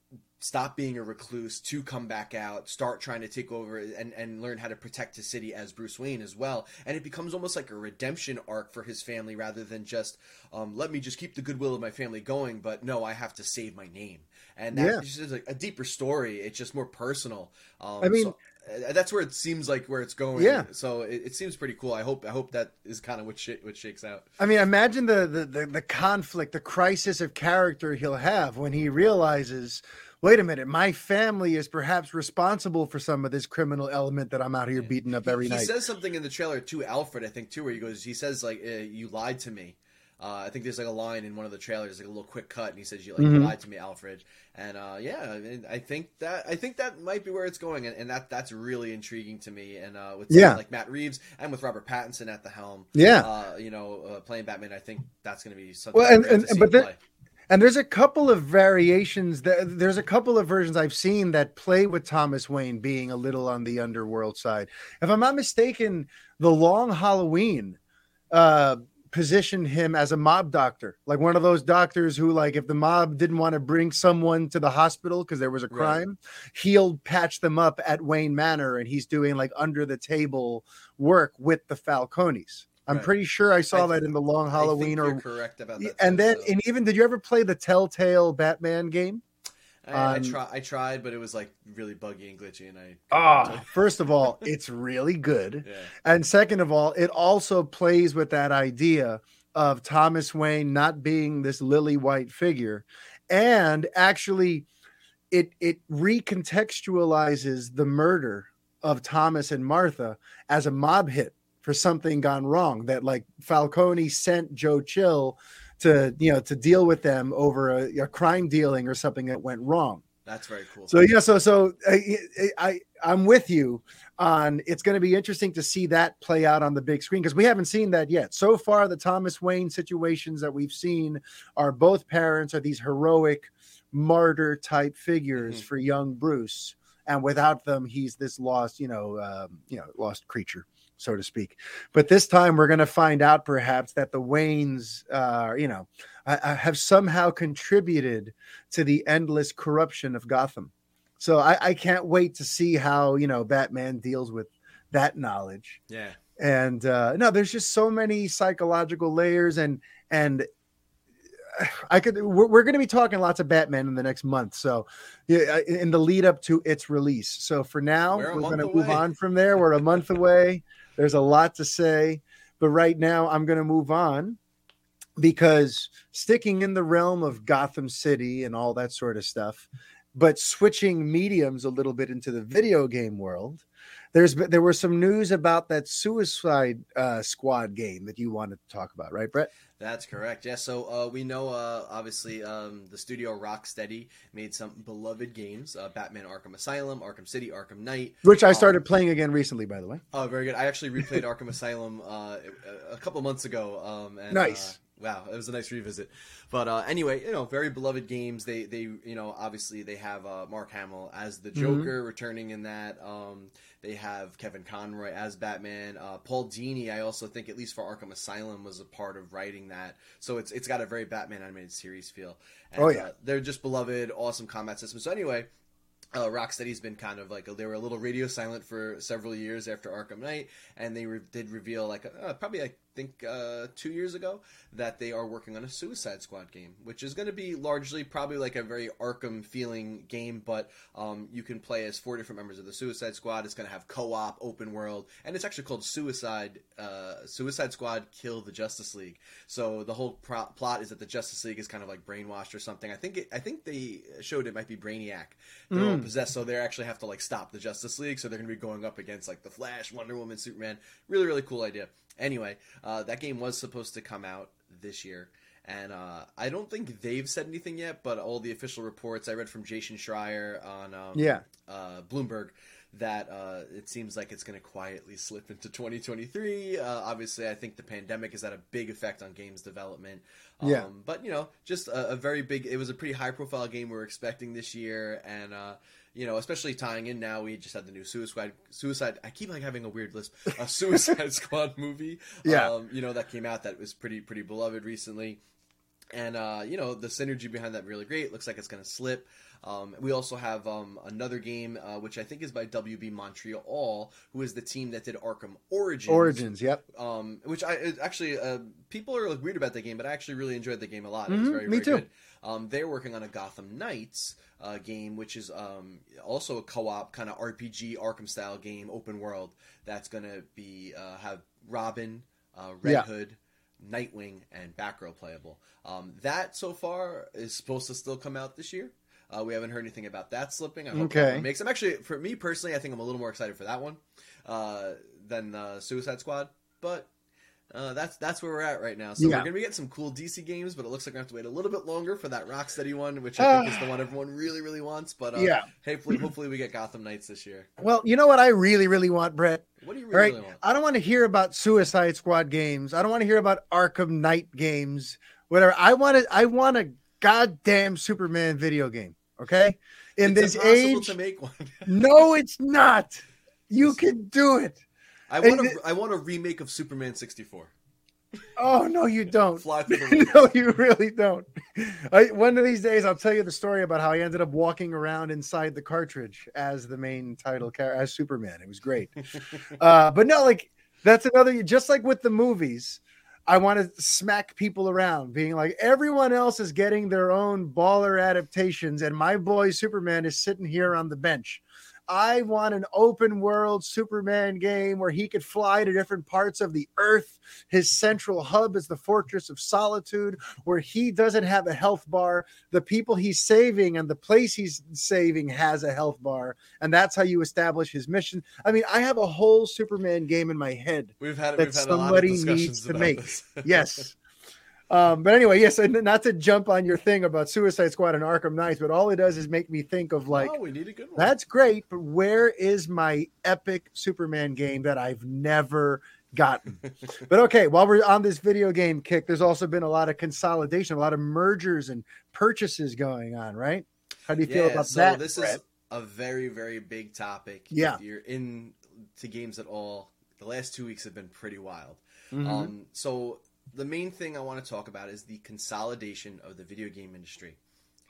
stop being a recluse to come back out, start trying to take over and, and learn how to protect his city as Bruce Wayne as well. And it becomes almost like a redemption arc for his family rather than just, um, let me just keep the goodwill of my family going, but no, I have to save my name. And that's yeah. just a, a, deeper story. It's just more personal. Um, I mean, so, uh, that's where it seems like where it's going. Yeah. So it, it seems pretty cool. I hope I hope that is kind of what sh- what shakes out. I mean, imagine the, the the the conflict, the crisis of character he'll have when he realizes wait a minute, my family is perhaps responsible for some of this criminal element that I'm out here beating up every he, night. He says something in the trailer to Alfred, I think, too, where he goes, he says like, uh, "You lied to me." Uh, I think there's like a line in one of the trailers, like a little quick cut, and he says, "You like Mhm. lied to me, Alfred." And uh, yeah, I think that I think that might be where it's going, and, and that that's really intriguing to me. And uh, with Yeah. like Matt Reeves and with Robert Pattinson at the helm, Yeah. uh, you know, uh, playing Batman, I think that's going to be something. Well, and- and- but him the- And there's a couple of variations. That, there's a couple of versions I've seen that play with Thomas Wayne being a little on the underworld side. If I'm not mistaken, the Long Halloween uh, positioned him as a mob doctor, like one of those doctors who, like, if the mob didn't want to bring someone to the hospital because there was a Right. crime, he'll patch them up at Wayne Manor, and he's doing like under the table work with the Falcones. I'm Right. pretty sure I saw I- that in the Long Halloween think or correct about that. and too, then, so. and even, did you ever play the Telltale Batman game? I, I, um, try, I tried, but it was like really buggy and glitchy, and I. Ah, first of all, it's really good, yeah. and second of all, it also plays with that idea of Thomas Wayne not being this lily white figure, and actually, it it recontextualizes the murder of Thomas and Martha as a mob hit for something gone wrong. That like Falcone sent Joe Chill to you know to deal with them over a, a crime dealing or something that went wrong. That's very cool. So yeah, so so I, I I'm with you on. It's going to be interesting to see that play out on the big screen because we haven't seen that yet. So far, the Thomas Wayne situations that we've seen are both parents are these heroic martyr type figures Mhm. for young Bruce, and without them, he's this lost, you know, um, you know, lost creature so to speak. But this time, we're going to find out perhaps that the Waynes, uh, you know, uh, have somehow contributed to the endless corruption of Gotham. So I, I can't wait to see how you know Batman deals with that knowledge. yeah. And uh, no, there's just so many psychological layers, and and I could we're, we're going to be talking lots of Batman in the next month. So yeah, in the lead up to its release. So for now, We're we're, going to move on from there. We're a month away. There's a lot to say, but right now I'm going to move on because sticking in the realm of Gotham City and all that sort of stuff, but switching mediums a little bit into the video game world. There's there was some news about that Suicide uh, Squad game that you wanted to talk about, right, Brett? That's correct. Yeah. So uh, we know, uh, obviously, um, the studio Rocksteady made some beloved games: uh, Batman: Arkham Asylum, Arkham City, Arkham Knight. Which I Um, started playing again recently, by the way. Oh, very good. I actually replayed Arkham Asylum uh, a- couple months ago. Um, and, Nice. Uh, wow, it was a nice revisit. But uh, anyway, you know, very beloved games. They, they, you know, obviously they have uh, Mark Hamill as the Joker returning in that. Um, they have Kevin Conroy as Batman. Uh, Paul Dini, I also think, at least for Arkham Asylum, was a part of writing that. So it's it's got a very Batman animated series feel. And, Oh, yeah. uh, they're just beloved, awesome combat systems. So anyway, uh, Rocksteady's been kind of like they were a little radio silent for several years after Arkham Knight, and they re- did reveal like uh, probably I think uh, two years ago that they are working on a Suicide Squad game, which is going to be largely probably like a very Arkham feeling game, but um, you can play as four different members of the Suicide Squad. It's going to have co-op, open world, and it's actually called Suicide uh, Suicide Squad Kill the Justice League. So the whole pro- plot is that the Justice League is kind of like brainwashed or something. I think it, I think they showed it might be Brainiac. They're all possessed, so they actually have to like stop the Justice League. So they're going to be going up against like the Flash, Wonder Woman, Superman. Really, really cool idea. Anyway, uh, that game was supposed to come out this year. And uh, I don't think they've said anything yet, but all the official reports I read from Jason Schreier on um, Yeah. uh, Bloomberg that uh, it seems like it's going to quietly slip into 2023. Uh, obviously, I think the pandemic has had a big effect on games development. Um, Yeah. But, you know, just a, a very big, it was a pretty high profile game we were expecting this year. And, uh, you know, especially tying in now, we just had the new Suicide. Suicide. I keep like having a weird list. A Suicide Squad movie. Yeah. Um, you know that came out that was pretty pretty beloved recently and uh, you know the synergy behind that really great. Looks like it's going to slip. Um, we also have um, another game uh, which I think is by WB Montreal, who is the team that did Arkham Origins. Origins, yep. Um, which I actually uh, people are like weird about that game, but I actually really enjoyed the game a lot. It was Mhm, very me very too. good. Um, they're working on a Gotham Knights uh, game, which is um, also a co-op kind of RPG Arkham style game, open world. That's going to be uh, have Robin, uh, Red Yeah. Hood, Nightwing, and Batgirl playable. Um, that so far is supposed to still come out this year. Uh, we haven't heard anything about that slipping. I hope Okay. makes. I'm actually, for me personally, I think I'm a little more excited for that one uh, than uh, Suicide Squad. But uh, that's that's where we're at right now. So Yeah. we're gonna be getting some cool DC games, but it looks like we have to wait a little bit longer for that Rocksteady one, which I think is the one everyone really, really wants. But uh, Yeah. hopefully, hopefully we get Gotham Knights this year. Well, you know what I really, really want, Brett? What do you really, right. really want? I don't want to hear about Suicide Squad games. I don't want to hear about Arkham Knight games. Whatever. I want to. I want a goddamn Superman video game. Okay. In It's this age, to make one. no, it's not. You can do it. I want And a, I want a remake of Superman 64. Oh no, you don't. No, you really don't. I, one of these days, I'll tell you the story about how I ended up walking around inside the cartridge as the main title character, as Superman. It was great. uh, but no, like that's another. Just like with the movies, I want to smack people around, being like, everyone else is getting their own baller adaptations, and my boy Superman is sitting here on the bench. I want an open world Superman game where he could fly to different parts of the earth. His central hub is the Fortress of Solitude, where he doesn't have a health bar. The people he's saving and the place he's saving has a health bar. And that's how you establish his mission. I mean, I have a whole Superman game in my head. We've had That we've had a lot of somebody needs to make. Yes. Um, but anyway, yes, and not to jump on your thing about Suicide Squad and Arkham Knights, but all it does is make me think of like, oh, we need a good one. that's great, but where is my epic Superman game that I've never gotten? but okay, while we're on this video game kick, there's also been a lot of consolidation, a lot of mergers and purchases going on, right? How do you feel about so that? this Brett? is a very very big topic. Yeah. if you're in to games at all, the last two weeks have been pretty wild. Mhm. Um, so the main thing I want to talk about is the consolidation of the video game industry.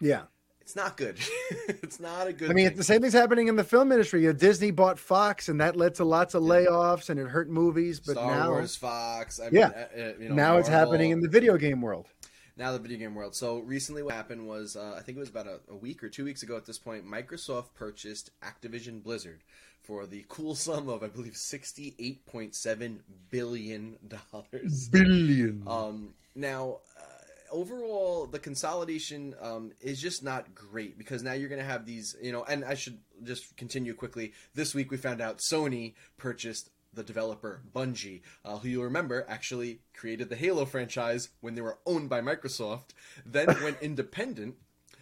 yeah. It's not good. it's not a good. I mean, thing. the same thing's happening in the film industry. You know, Disney bought Fox, and that led to lots of layoffs, and it hurt movies. But Star now, Wars, Fox. I Yeah. mean, uh, uh, you know, now it's happening in the video game world. now the video game world. So recently, what happened was, uh, I think it was about a, a week or two weeks ago at this point, Microsoft purchased Activision Blizzard for the cool sum of, I believe, sixty-eight point seven billion dollars. Billion. Um, now, uh, overall, the consolidation um, is just not great because now you're going to have these, you know, and I should just continue quickly. This week we found out Sony purchased the developer Bungie, uh, who you'll remember actually created the Halo franchise when they were owned by Microsoft, then went independent,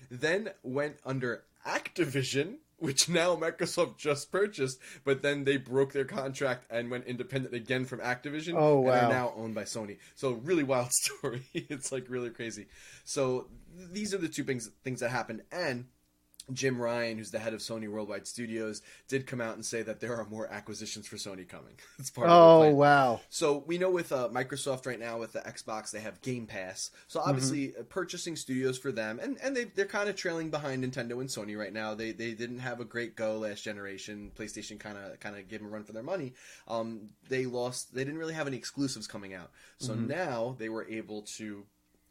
then went under Activision. Which now Microsoft just purchased, but then they broke their contract and went independent again from Activision. Oh, wow! and are now owned by Sony. So really wild story. it's like really crazy. So these are the two things things that happened. And Jim Ryan, who's the head of Sony Worldwide Studios, did come out and say that there are more acquisitions for Sony coming. It's part of Oh wow. So we know with uh, Microsoft right now with the Xbox, they have Game Pass. So obviously, uh, purchasing studios for them, and and they they're kind of trailing behind Nintendo and Sony right now. They they didn't have a great go last generation. PlayStation kind of kind of gave them a run for their money. Um, they lost. They didn't really have any exclusives coming out. So now they were able to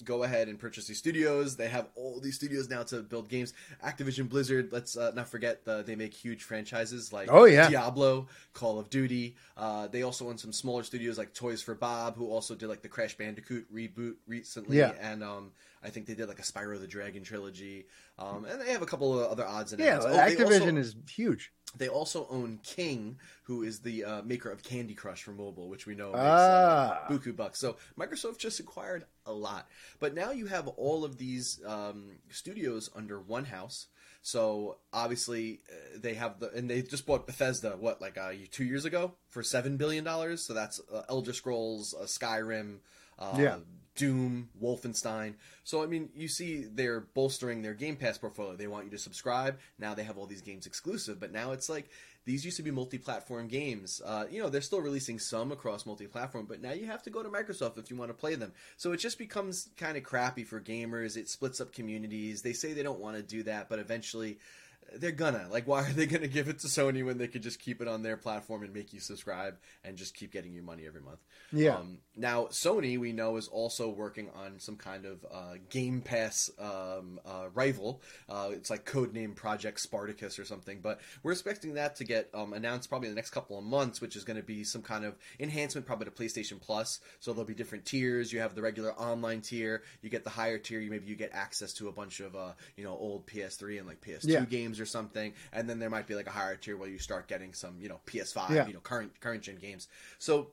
go ahead and purchase these studios. They have all these studios now to build games. Activision Blizzard, let's uh, not forget the, they make huge franchises like Oh, yeah. Diablo, Call of Duty. Uh, they also own some smaller studios like Toys for Bob, who also did like the Crash Bandicoot reboot recently, Yeah. and um, I think they did like a Spyro the Dragon trilogy. Um, and they have a couple of other odds and Yeah, ends. Oh, Activision also- is huge. they also own King, who is the uh, maker of Candy Crush for mobile, which we know makes Ah. uh, buku bucks. So Microsoft just acquired a lot, but now you have all of these um, studios under one house. So obviously uh, they have the and they just bought Bethesda what like uh, two years ago for seven billion dollars. So that's uh, Elder Scrolls, uh, Skyrim, uh, Yeah. Doom, Wolfenstein. So I mean, you see they're bolstering their Game Pass portfolio. They want you to subscribe. Now they have all these games exclusive, but now it's like these used to be multi-platform games. Uh, you know, they're still releasing some across multi-platform, but now you have to go to Microsoft if you want to play them. So it just becomes kind of crappy for gamers. It splits up communities. They say they don't want to do that, but eventually they're gonna. Like why are they gonna give it to sony when they could just keep it on their platform and make you subscribe and just keep getting your money every month? Yeah. Um, now sony we know is also working on some kind of uh, game pass um, uh, rival. Uh, it's like code name project spartacus or something but we're expecting that to get um, announced probably in the next couple of months which is going to be some kind of enhancement probably to playstation plus. So there'll be different tiers. You have the regular online tier. You get the higher tier. You maybe you get access to a bunch of uh, you know old ps3 and like ps2 Yeah. games or something, and then there might be like a higher tier where you start getting some, you know, PS5, Yeah. you know, current current gen games. So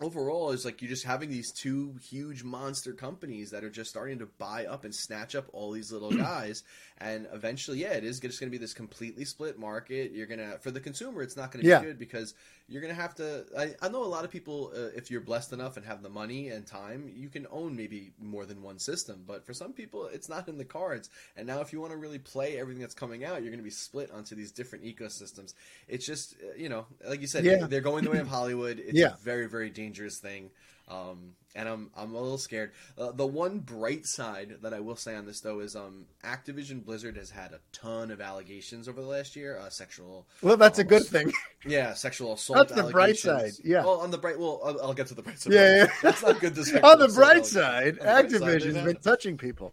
overall, it's like you're just having these two huge monster companies that are just starting to buy up and snatch up all these little guys, and eventually, yeah, it is just going to be this completely split market. You're gonna for the consumer, it's not going to be Yeah. good because you're going to have to. I, I know a lot of people, uh, if you're blessed enough and have the money and time, you can own maybe more than one system. But for some people, it's not in the cards. And now, if you want to really play everything that's coming out, you're going to be split onto these different ecosystems. It's just, uh, you know, like you said, Yeah. they're going the way of Hollywood. It's Yeah. a very, very dangerous thing. Um, and I'm I'm a little scared. Uh, the one bright side that I will say on this though is um, Activision Blizzard has had a ton of allegations over the last year, uh, sexual well that's a good thing yeah, sexual assault. That's the bright side, yeah. Well, on the bright, well, I'll, I'll get to the bright side. Yeah, yeah. That's not good. To on the bright side On the bright side, activision's they've been touching people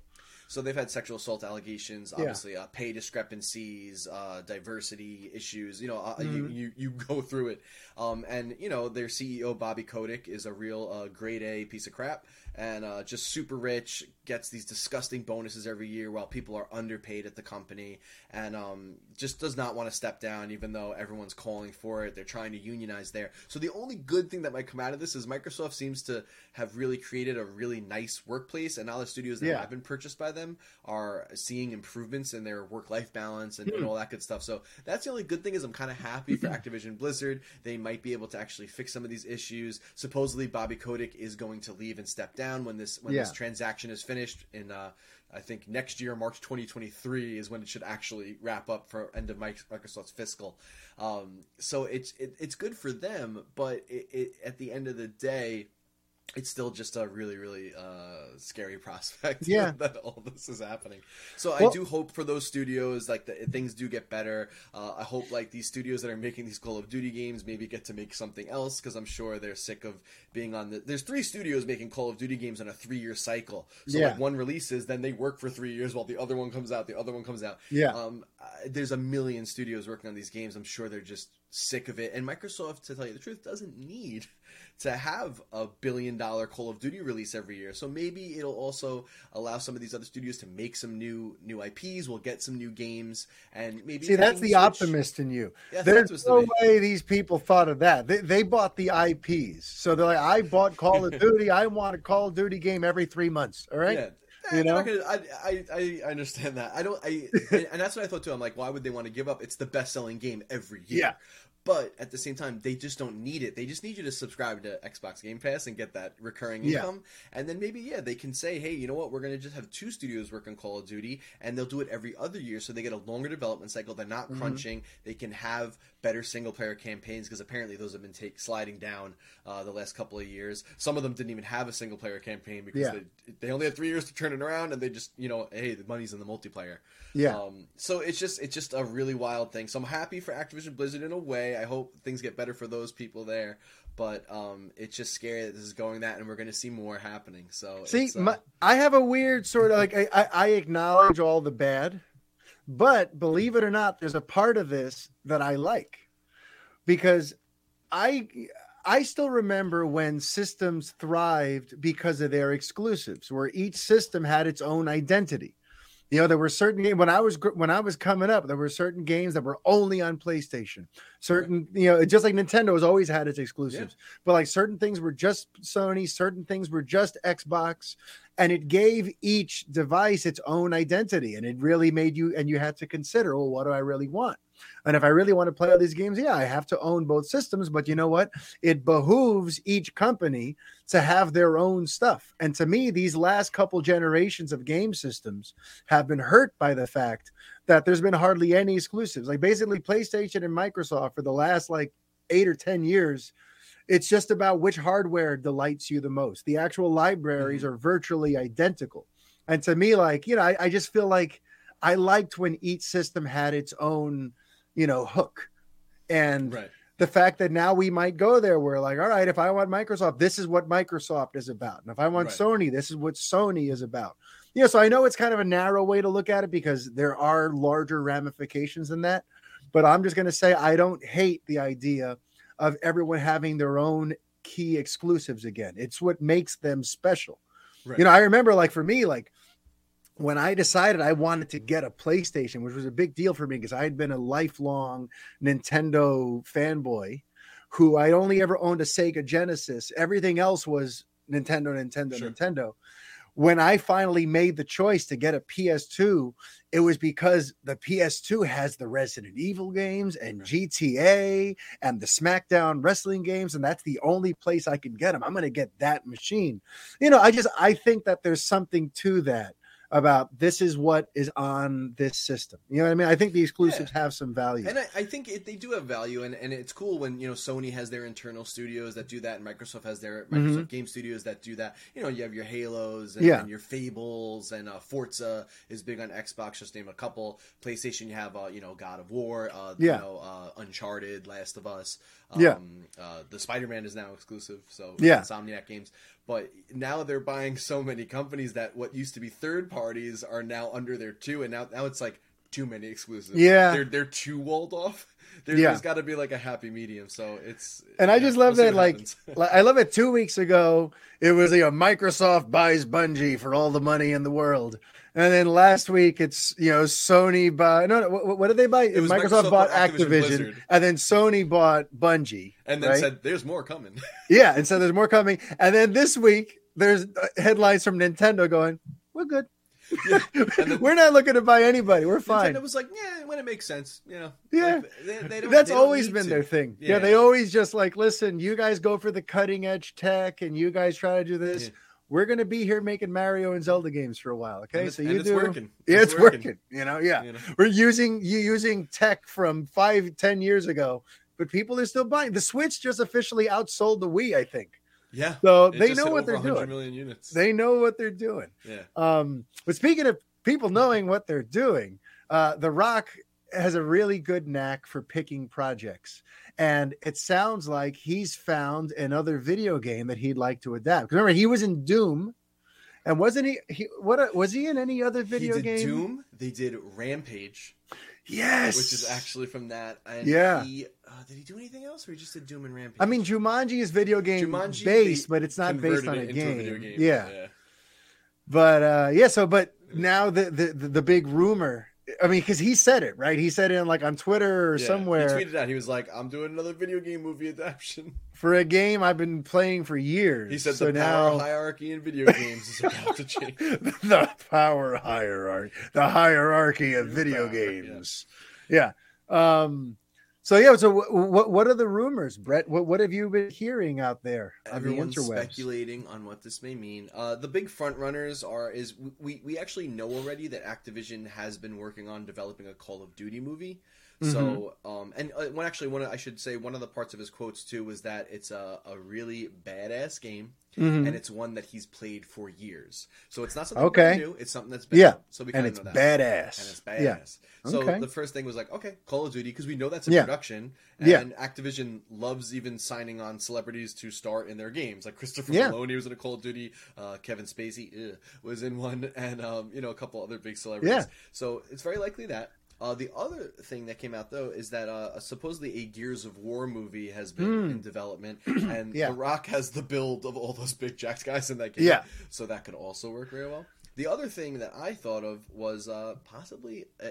so they've had sexual assault allegations, Yeah. obviously, uh, pay discrepancies, uh, diversity issues. You know, uh, you, Mhm. you you go through it, um, and you know their CEO Bobby Kotick is a real uh, grade A piece of crap, and uh, just super rich, gets these disgusting bonuses every year while people are underpaid at the company, and um, just does not want to step down, even though everyone's calling for it. They're trying to unionize there. So the only good thing that might come out of this is Microsoft seems to have really created a really nice workplace, and all the studios that Yeah. have been purchased by them are seeing improvements in their work life balance and, Hmm. and all that good stuff. So that's the only good thing is I'm kind of happy for Activision Blizzard. They might be able to actually fix some of these issues. Supposedly Bobby Kotick is going to leave and step down when this when this transaction is finished in uh, I think next year, March 2023, is when it should actually wrap up for end of Microsoft's fiscal. Um, so it's it, it's good for them, but it, it, at the end of the day, it's still just a really really uh, scary prospect. Yeah. that all this is happening. So Well- I do hope for those studios like that things do get better. Uh, I hope like these studios that are making these Call of Duty games maybe get to make something else because I'm sure they're sick of being on the. There's three studios making Call of Duty games on a three year cycle. So Yeah. like one releases, then they work for three years while the other one comes out. The other one comes out. Yeah. Um, there's a million studios working on these games. I'm sure they're just sick of it. And Microsoft, to tell you the truth, doesn't need to have a billion dollar Call of Duty release every year. So maybe it'll also allow some of these other studios to make some new new IPs. We'll get some new games, and maybe see that's the switch- optimist in you. Yeah, There's no way these people thought of that. They, they bought the IPs. So they're like, I bought Call of Duty. I want a Call of Duty game every three months. All right. Yeah. You Eh, know? gonna- I, I, I understand that. I don't. I and, and that's what I thought too. I'm like, why would they want to give up? It's the best selling game every year. Yeah. But at the same time, they just don't need it. They just need you to subscribe to Xbox Game Pass and get that recurring Yeah. income. And then maybe, yeah, they can say, hey, you know what? We're going to just have two studios work on Call of Duty, and they'll do it every other year, so they get a longer development cycle. They're not Mhm. crunching. They can have better single player campaigns because apparently those have been take, sliding down uh, the last couple of years. Some of them didn't even have a single player campaign because Yeah. they, they only had three years to turn it around, and they just, you know, hey, the money's in the multiplayer. Yeah. Um, so it's just it's just a really wild thing. So I'm happy for Activision Blizzard in a way. I hope things get better for those people there. But um, it's just scary that this is going that, and we're going to see more happening. So See, it's, uh, my, I have a weird sort of like I, I, I acknowledge all the bad, but believe it or not, there's a part of this that I like because I I still remember when systems thrived because of their exclusives, where each system had its own identity. You know, there were certain games when I was when I was coming up, there were certain games that were only on PlayStation. Certain, you know, just like Nintendo has always had its exclusives, but like certain things were just Sony, certain things were just Xbox, and it gave each device its own identity, and it really made you and you had to consider, well, what do I really want? And if I really want to play all these games, yeah, I have to own both systems. But you know what? It behooves each company to have their own stuff. And to me, these last couple generations of game systems have been hurt by the fact that there's been hardly any exclusives. Like basically, PlayStation and Microsoft for the last like eight or 10 years, it's just about which hardware delights you the most. The actual libraries mm-hmm. are virtually identical. And to me, like, you know, I, I just feel like I liked when each system had its own, you know, hook. And Right. the fact that now we might go there, we're like, all right, if I want Microsoft, this is what Microsoft is about. And if I want Right. Sony, this is what Sony is about. Yeah, so I know it's kind of a narrow way to look at it because there are larger ramifications than that. But I'm just going to say I don't hate the idea of everyone having their own key exclusives again. It's what makes them special. Right. You know, I remember like for me, like when I decided I wanted to get a PlayStation, which was a big deal for me because I had been a lifelong Nintendo fanboy who I only ever owned a Sega Genesis. Everything else was Nintendo, Nintendo, Sure. Nintendo. When I finally made the choice to get a PS2, it was because the PS2 has the Resident Evil games and GTA and the SmackDown wrestling games, and that's the only place I can get them. I'm going to get that machine. You know, I just I think that there's something to that about this is what is on this system. You know what I mean? I think the exclusives have some value. And I, I think it, they do have value, and, and it's cool when you know Sony has their internal studios that do that, and Microsoft has their Microsoft Game Studios that do that. You know, you have your Halos and, Mm-hmm. Yeah. and your Fables, and uh, Forza is big on Xbox. Just name a couple. PlayStation, you have uh, you know God of War, uh, Yeah. you know uh, Uncharted, Last of Us. Yeah. Um, uh, the Spider Man is now exclusive, so Yeah. Insomniac games. But now they're buying so many companies that what used to be third parties are now under their two, and now now it's like too many exclusives. Yeah. they're they're too walled off. There, Yeah. There's got to be like a happy medium. So it's And I yeah, just love we'll that, like, like, I love it. Two weeks ago, it was you know Microsoft buys Bungie for all the money in the world, and then last week it's you know Sony bought no, no what, what did they buy? It Microsoft, Microsoft bought Activision Activision, and then Sony bought Bungie, and then right? said, "There's more coming." yeah, and so there's more coming, and then this week there's uh, headlines from Nintendo going, "We're good, Yeah. Then- we're not looking to buy anybody, we're fine." Nintendo was like, "Yeah, when it makes sense, you know." Yeah. Like, they, they don't, That's always been to. their thing. Yeah. Yeah. they always just like, listen, you guys go for the cutting edge tech and you guys try to do this. Yeah. We're gonna be here making Mario and Zelda games for a while. Okay. It's, so you it's do working. Yeah, it's, working. You know, yeah. You know? We're using you using tech from five, ten years ago, but people are still buying. The Switch just officially outsold the Wii, I think. Yeah. So they know what they're doing. Million units. They know what they're doing. yeah. Um, but speaking of people knowing what they're doing, uh, The Rock has a really good knack for picking projects. And it sounds like he's found another video game that he'd like to adapt. Remember, he was in Doom. And wasn't he, he what was he in any other video game? Doom. They did Rampage, Yes. which is actually from that. And Yeah. He, uh, did he do anything else, or he just did Doom and Rampage? I mean, Jumanji is video game Jumanji, based, but it's not based on a it game. video game. Yeah. But uh yeah, so but now the the, the big rumor. I mean, because he said it right. He said it like on Twitter or Yeah. somewhere He tweeted out. He was like, "I'm doing another video game movie adaptation." for a game I've been playing for years. He said so the power now hierarchy in video games is about to change. the power hierarchy, the hierarchy of video Power, yeah. games. Yeah. Um. So yeah. So what what are the rumors, Brett? What what have you been hearing out there on Everyone's the speculating on what this may mean. Uh, the big front runners are is we we actually know already that Activision has been working on developing a Call of Duty movie. So Mm-hmm. um and uh, one actually one I should say one of the parts of his quotes too was that it's a, a really badass game Mhm. and it's one that he's played for years. So it's not something Okay. new. It's something that's been Yeah. So we and it's know that. badass. and it's badass. Yeah. So Okay. the first thing was like, okay, Call of Duty because we know that's in Yeah. production, and Yeah. Activision loves even signing on celebrities to star in their games. Like Christopher Yeah. Meloni was in a Call of Duty, uh, Kevin Spacey ugh, was in one, and um, you know a couple other big celebrities. Yeah. So it's very likely that. Uh, the other thing that came out though is that uh, supposedly a Gears of War movie has been in development, and. Yeah. The Rock has the build of all those big jacks guys in that game. Yeah. so that could also work very well. The other thing that I thought of was uh, possibly. Uh,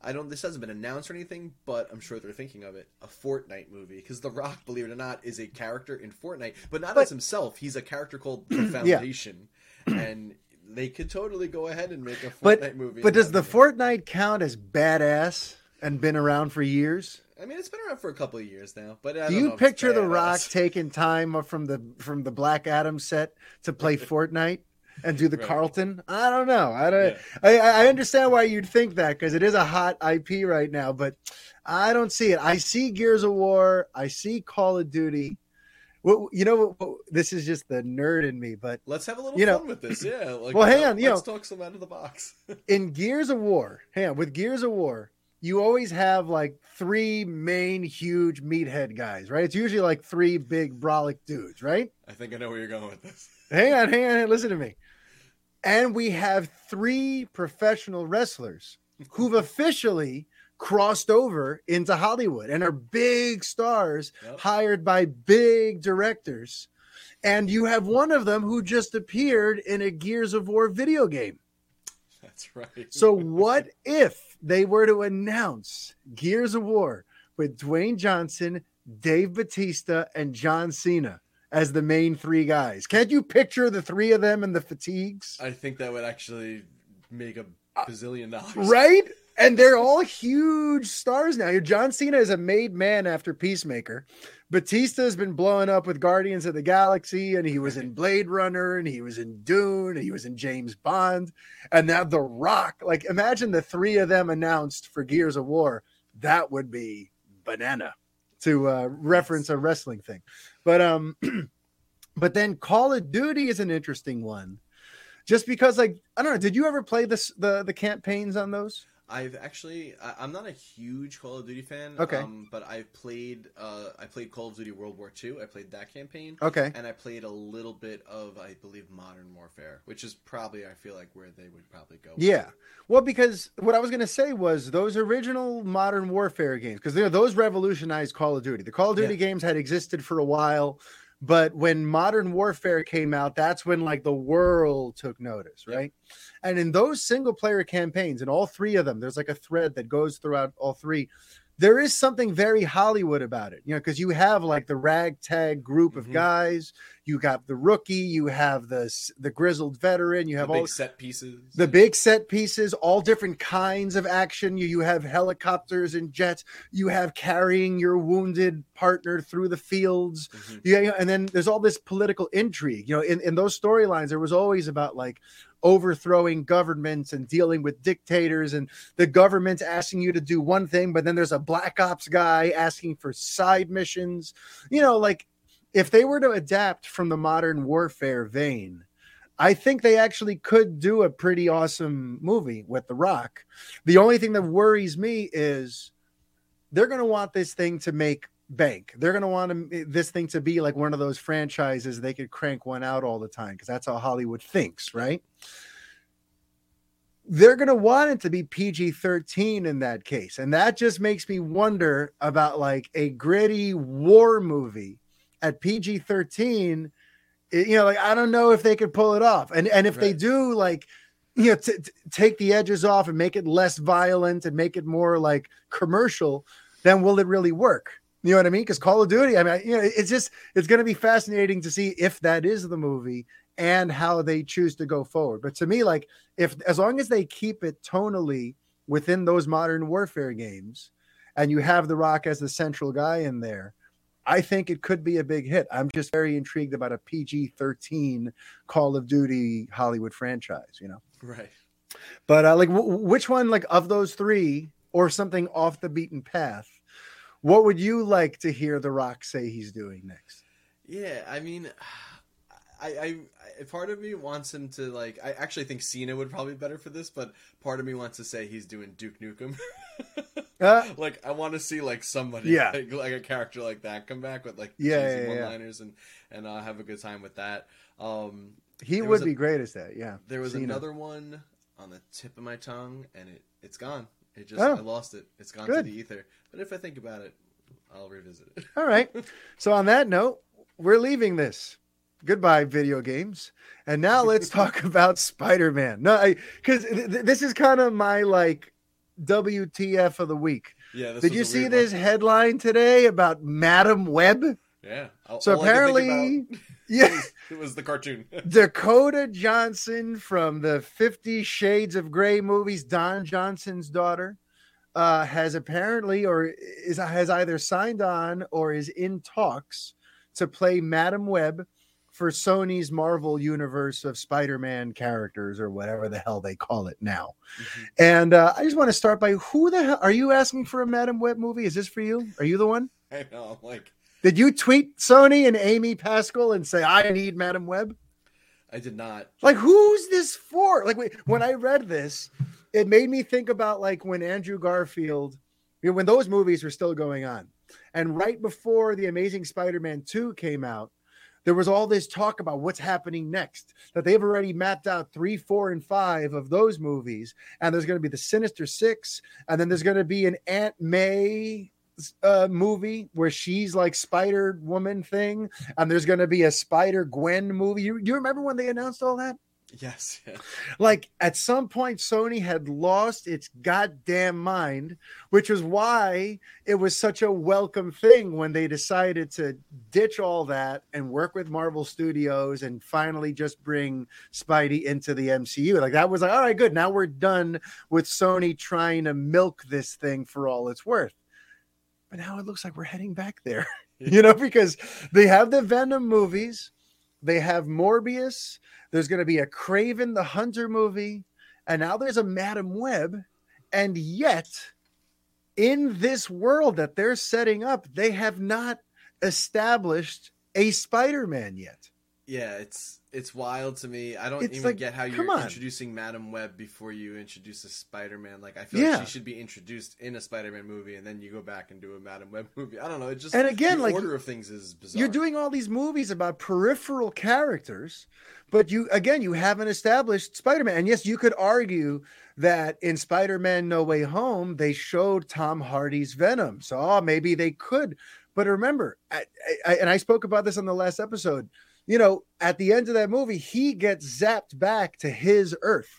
I don't. This hasn't been announced or anything, but I'm sure they're thinking of it. A Fortnite movie, because The Rock, believe it or not, is a character in Fortnite, but not But- as himself. He's a character called the Foundation, and they could totally go ahead and make a Fortnite But movie. but does the Fortnite count as badass and been around for years? I mean, it's been around for a couple of years now, but I Do you picture The. Rock taking time from the from the Black Adam set to play Fortnite and do the Right. Carlton? I don't know. I don't. Yeah. I, I understand why you'd think that because it is a hot IP right now, but I don't see it. I see Gears of War. I see Call of Duty. Well, you know, this is just the nerd in me, but Let's have a little You know- fun with this. Yeah. Like, Well, uh, hang on, you Let's know- talk some out of the box. in Gears of War, hang on, with Gears of War, you always have like three main huge meathead guys, right? It's usually like three big brolic dudes, right? I think I know where you're going with this. Hang on, hang on, listen to me. And we have three professional wrestlers who've officially crossed over into Hollywood and are big stars Yep. hired by big directors. And you have one of them who just appeared in a Gears of War video game. That's right. So, what if they were to announce Gears of War with Dwayne Johnson, Dave Batista, and John Cena as the main three guys? Can't you picture the three of them in the fatigues? I think that would actually make a bazillion dollars. Uh, Right? And they're all huge stars now. John Cena is a made man after Peacemaker. Batista has been blowing up with Guardians of the Galaxy, and he was in Blade Runner, and he was in Dune, and he was in James Bond, and now The Rock. Like, imagine the three of them announced for Gears of War. That would be banana to uh, reference a wrestling thing. But um, but then Call of Duty is an interesting one, just because like I don't know. Did you ever play this the the campaigns on those? I've actually I, I'm not a huge Call of Duty fan. Okay. Um, but I've played uh I played Call of Duty World War II. I played that campaign. Okay. And I played a little bit of I believe Modern Warfare, which is probably I feel like where they would probably go. Yeah. Well, because what I was going to say was those original modern warfare games, because those revolutionized Call of Duty. The Call of Duty Yeah. games had existed for a while, but when modern warfare came out, that's when like the world took notice, Yeah. And in those single player campaigns, in all three of them, there's like a thread that goes throughout all three. There is something very Hollywood about it, you know, because you have like the ragtag group of Mhm. guys, you got the rookie, you have the the grizzled veteran, you The have big all set pieces. the big set pieces, all different kinds of action. You, you have helicopters and jets. You have carrying your wounded partner through the fields. Mhm. Yeah, yeah, and then there's all this political intrigue. You know, in, in those storylines, there was always about like overthrowing governments and dealing with dictators and the government asking you to do one thing, but then there's a black ops guy asking for side missions. You know, like if they were to adapt from the modern warfare vein, I think they actually could do a pretty awesome movie with The Rock. The only thing that worries me is they're going to want this thing to make bank. They're going to want to, eh, this thing to be like one of those franchises they could crank one out all the time because that's how Hollywood thinks, right? They're going to want it to be PG 13 in that case. And that just makes me wonder about like a gritty war movie at PG 13 eh, you know like i don't know if they could pull it off and and if they do like you know t- t- take the edges off and make it less violent and make it more like commercial then will it really work you know what i mean because call of duty i mean you know it's just it's going to be fascinating to see if that is the movie and how they choose to go forward but to me like if as long as they keep it tonally within those modern warfare games and you have the rock as the central guy in there I think it could be a big hit. I'm just very intrigued about a PG 13 Call of Duty Hollywood franchise, you know. Right. But uh, like, w- which one, like, of those three, or something off the beaten path, what would you like to hear The Rock say he's doing next? Yeah, I mean, I, I, part of me wants him to like. I actually think Cena would probably be better for this, but part of me wants to say he's doing Duke Nukem. Uh, like I want to see like somebody, Yeah. like, like a character like that come back with like Yeah, cheesy yeah, yeah. one-liners and and uh, have a good time with that. Um, he would a- be great as that, yeah. there was Cena. another one on the tip of my tongue, and it it's gone. It just Oh. I lost it. It's gone Good. to the ether. But if I think about it, I'll revisit it. All right. So on that note, we're leaving this. Goodbye, video games. And now let's talk about Spider-Man. No, because th- th- this is kind of my like WTF of the week. Yeah. This Did you see this one. headline today about Madame Web? Yeah. So I could think apparently, yeah, it was the cartoon. Dakota Johnson from the Fifty Shades of Grey movies, Don Johnson's daughter, uh, has apparently or is has either signed on or is in talks to play Madame Web for Sony's Marvel universe of Spider-Man characters or whatever the hell they call it now. Mhm. And uh, I just want to start by who the hell are you asking for a Madame Web movie? Is this for you? Are you the one? I know. I'm like, Did you tweet Sony and Amy Pascal and say I need Madame Web? I did not. Like, who's this for? Like, when I read this, it made me think about like when Andrew Garfield, you know, when those movies were still going on, and right before the Amazing Spider-Man two came out, there was all this talk about what's happening next. That they've already mapped out three, four, and five of those movies, and there's going to be the Sinister Six, and then there's going to be an Aunt May uh, movie where she's like Spider Woman thing, and there's going to be a Spider Gwen movie. You, you remember when they announced all that? Yes. Yeah. Like at some point, Sony had lost its goddamn mind, which was why it was such a welcome thing when they decided to ditch all that and work with Marvel Studios and finally just bring Spidey into the MCU. Like that was like, all right, good. Now we're done with Sony trying to milk this thing for all it's worth. But now it looks like we're heading back there, you know, because they have the Venom movies, they have Morbius there's going to be a Kraven the Hunter movie, and now there's a Madame Web, and yet in this world that they're setting up, they have not established a Spider-Man yet. Yeah, it's it's wild to me. I don't It's even like, get how you're introducing Madame Web before you introduce a Spider-Man. Like I feel Yeah. like she should be introduced in a Spider-Man movie, and then you go back and do a Madame Web movie. I don't know. It just And again, the like, order of things is bizarre. You're doing all these movies about peripheral characters, but you again you haven't established Spider-Man. And yes, you could argue that in Spider-Man No Way Home they showed Tom Hardy's Venom, so oh, maybe they could. But remember, I, I, and I spoke about this on the last episode. You know, at the end of that movie, he gets zapped back to his Earth.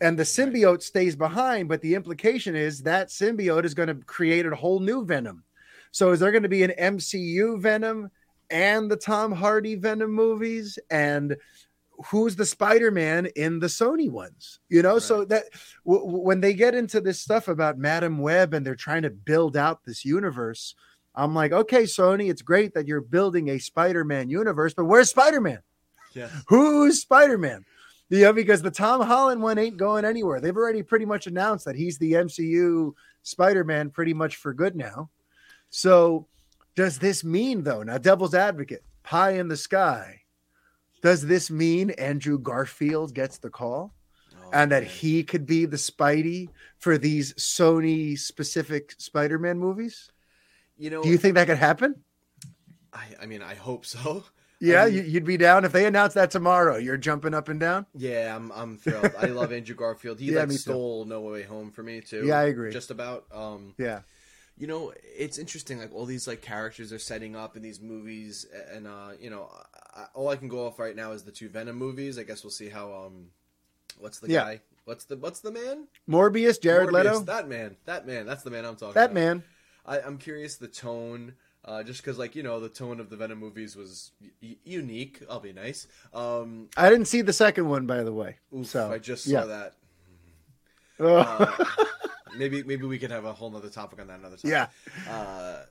And the symbiote stays behind, but the implication is that symbiote is going to create a whole new Venom. So is there going to be an MCU Venom and the Tom Hardy Venom movies and who's the Spider-Man in the Sony ones? You know, so that w- w- when they get into this stuff about Madame Web and they're trying to build out this universe, I'm like, okay, Sony, it's great that you're building a Spider-Man universe, but where's Spider-Man? Yes. Who's Spider-Man? You know, because the Tom Holland one ain't going anywhere. They've already pretty much announced that he's the MCU Spider-Man pretty much for good now. So, does this mean though? Now, Devil's Advocate, pie in the sky. Does this mean Andrew Garfield gets the call Oh, and that man. he could be the Spidey for these Sony specific Spider-Man movies? You know, Do you think that could happen? I, I mean, I hope so. Yeah, Um, you, you'd be down if they announced that tomorrow. You're jumping up and down. Yeah, I'm I'm thrilled. I love Andrew Garfield. He Yeah, like me too. stole No Way Home for me too. Yeah, I agree. Just about. Um, Yeah. you know, it's interesting. Like all these like characters are setting up in these movies, and uh, you know, I, all I can go off right now is the two Venom movies. I guess we'll see how. Um, what's the Yeah. guy? What's the what's the man? Morbius, Jared Morbius. Leto, That man. That man. That's the man I'm talking that about. man. I, I'm curious the tone. Uh, just because, like you know, the tone of the Venom movies was y- unique. I'll be nice. Um, I didn't see the second one, by the way. oof, so I just yeah. saw that. Oh, Uh, maybe maybe we could have a whole nother topic on that another time. yeah, Uh,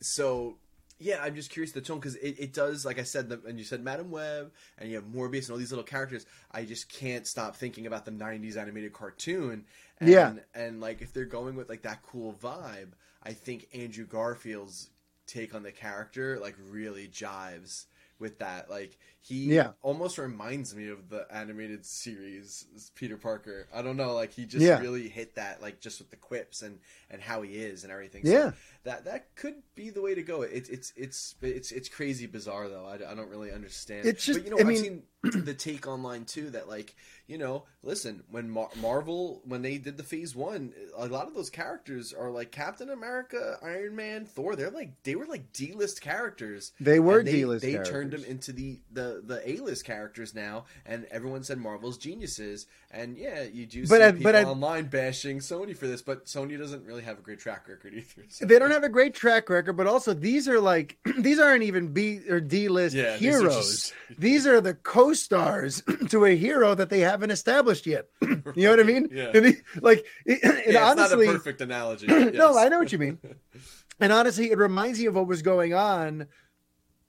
so yeah, I'm just curious the tone because it, it does, like I said, the, and you said Madam Web and you have Morbius and all these little characters. I just can't stop thinking about the '90s animated cartoon. And, Yeah. and like if they're going with like that cool vibe, I think Andrew Garfield's take on the character like really jives with that. Like he Yeah. almost reminds me of the animated series Peter Parker. I don't know, like he just Yeah. really hit that like just with the quips and and how he is and everything. So yeah. that that could be the way to go. It's it's it's it's it's crazy bizarre though. I, I don't really understand. It's just- but you know I I've mean- seen the take online too that like you know listen when Mar- Marvel when they did the Phase One, a lot of those characters are like Captain America, Iron Man, Thor. They're like they were like D list characters. They were they, D-list They characters. turned them into the the the A list characters now, and everyone said Marvel's geniuses. And yeah, you do But see I- people but I- online bashing Sony for this, but Sony doesn't really have a great track record either. so- They don't have a great track record, but also these are like these aren't even B or D list Yeah, these are heroes. just- These are the co-stars to a hero that they haven't established yet. you know what I mean? Yeah. Like, it, and yeah, honestly, it's not a perfect analogy. no. I know what you mean. And honestly, it reminds me of what was going on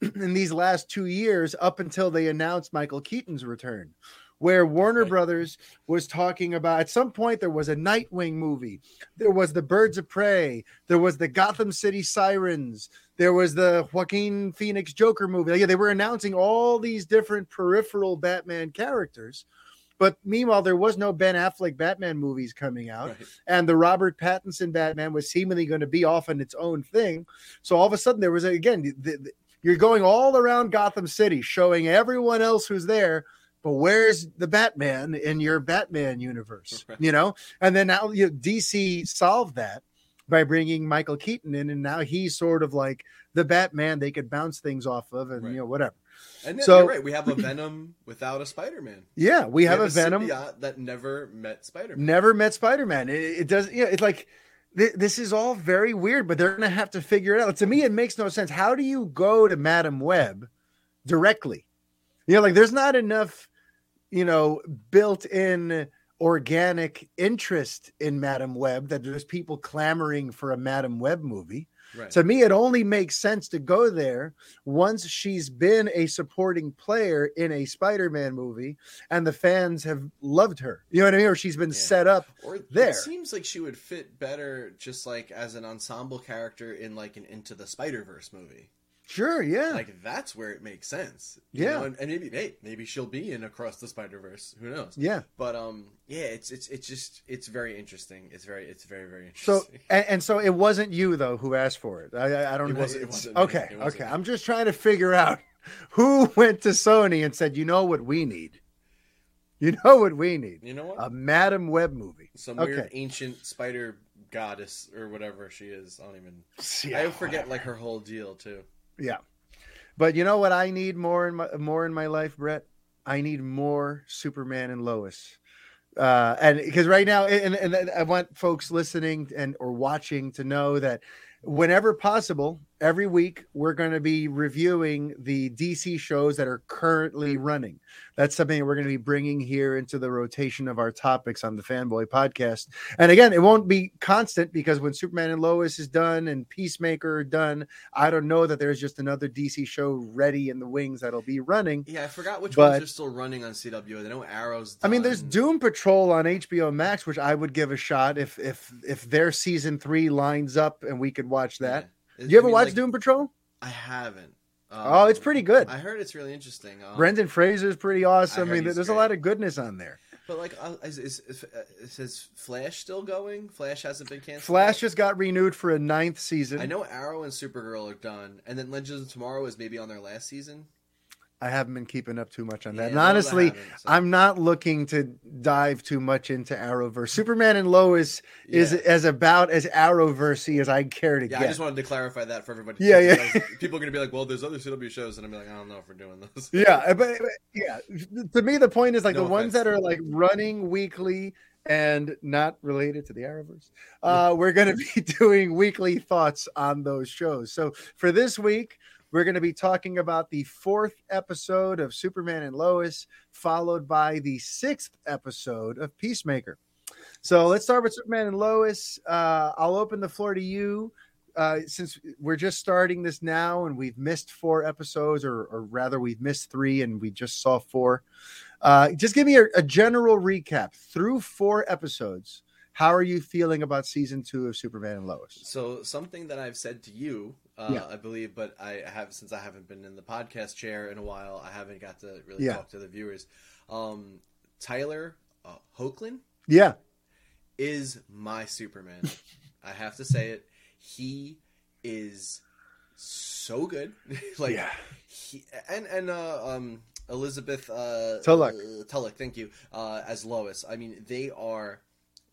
in these last two years up until they announced Michael Keaton's return, where Warner Right. Brothers was talking about at some point there was a Nightwing movie, there was the Birds of Prey, there was the Gotham City Sirens, there was the Joaquin Phoenix Joker movie. Yeah, they were announcing all these different peripheral Batman characters. But meanwhile, there was no Ben Affleck Batman movies coming out Right. and the Robert Pattinson Batman was seemingly going to be off on its own thing. So all of a sudden, there was a, again, the, the, you're going all around Gotham City, showing everyone else who's there. But where's the Batman in your Batman universe? Right. You know, and then now you know, DC solved that by bringing Michael Keaton in, and now he's sort of like the Batman they could bounce things off of, and Right. you know whatever. And then So- you're right. We have a Venom without a Spider-Man. Yeah, we, have, a Venom. that never met Spider-Man. never met spider-man it, it does yeah it's like th- this is all very weird but they're gonna have to figure it out. To me it makes no sense. How do you go to madame web directly? You know like there's not enough you know built in organic interest in madame web that there's people clamoring for a madame web movie Right. to me it only makes sense to go there once she's been a supporting player in a spider-man movie and the fans have loved her you know what i mean or she's been Yeah. set up or there. it seems like she would fit better just like as an ensemble character in like an Into the Spider-Verse movie. Sure yeah Like that's where it makes sense. Yeah. know? and, and maybe hey, maybe she'll be in Across the Spider-Verse. Who knows? yeah But um, yeah, it's it's it's just it's very interesting. It's very it's very very so interesting. and, and so it wasn't you though who asked for it i i, I don't It know wasn't- it wasn't okay It wasn't okay me. i'm just trying to figure out who went to sony and said you know what we need you know what we need you know what? a madame web movie Some okay. weird ancient spider goddess or whatever she is. I don't even. Yeah, I forget whatever. like her whole deal too. Yeah. But you know what I need more in my more in my life, Brett? I need more Superman and Lois. Uh and because right now and, and I want folks listening and or watching to know that whenever possible, every week we're going to be reviewing the DC shows that are currently running. That's something that we're going to be bringing here into the rotation of our topics on the Fanboy podcast. And again, it won't be constant because when Superman and Lois is done and Peacemaker are done, I don't know that there's just another DC show ready in the wings that'll be running. Yeah, I forgot which But- ones are still running on CW. I know Arrow's. I mean, there's. Doom Patrol on HBO Max, which I would give a shot if if if their season three lines up and we could watch that. Yeah. You ever I mean, watch like, Doom Patrol? I haven't. Um, oh, it's pretty good. I heard it's really interesting. Um, Brendan Fraser's pretty awesome. I, heard mean, there's a lot of goodness on there. But like, uh, is, is, is, uh, is Flash still going? Flash hasn't been canceled. Flash just got renewed for a ninth season. I know Arrow and Supergirl are done, and then Legends of Tomorrow is maybe on their last season. I haven't been keeping up too much on that. Yeah, and honestly, haven't, so- I'm not looking to dive too much into Arrowverse. Superman and Lois is Yeah. as about as Arrowversey as I care to Yeah, get. I just wanted to clarify that for everybody. Yeah, yeah. People are gonna be like, "Well, there's other CW shows," and I'm like, "I don't know if we're doing those." yeah, but, but yeah, to me the point is like No the ones that are like running weekly and not related to the Arrowverse. Uh, we're going to be doing weekly thoughts on those shows. So for this week, we're going to be talking about the fourth episode of Superman and Lois, followed by the sixth episode of Peacemaker. So let's start with Superman and Lois. Uh, I'll open the floor to you. Uh, since we're just starting this now and we've missed four episodes, or, or rather, we've missed three and we just saw four. Uh, just give me a, a general recap through four episodes. How are you feeling about season two of Superman and Lois? So something that I've said to you, uh, Yeah. I believe, but I have since I haven't been in the podcast chair in a while, I haven't got to really Yeah. talk to the viewers. Um, Tyler uh, Hoechlin Yeah, is my Superman. I have to say it. He is so good. like yeah, he, and and uh, um Elizabeth uh Tulloch. uh, Tulloch, thank you. Uh as Lois. I mean, they are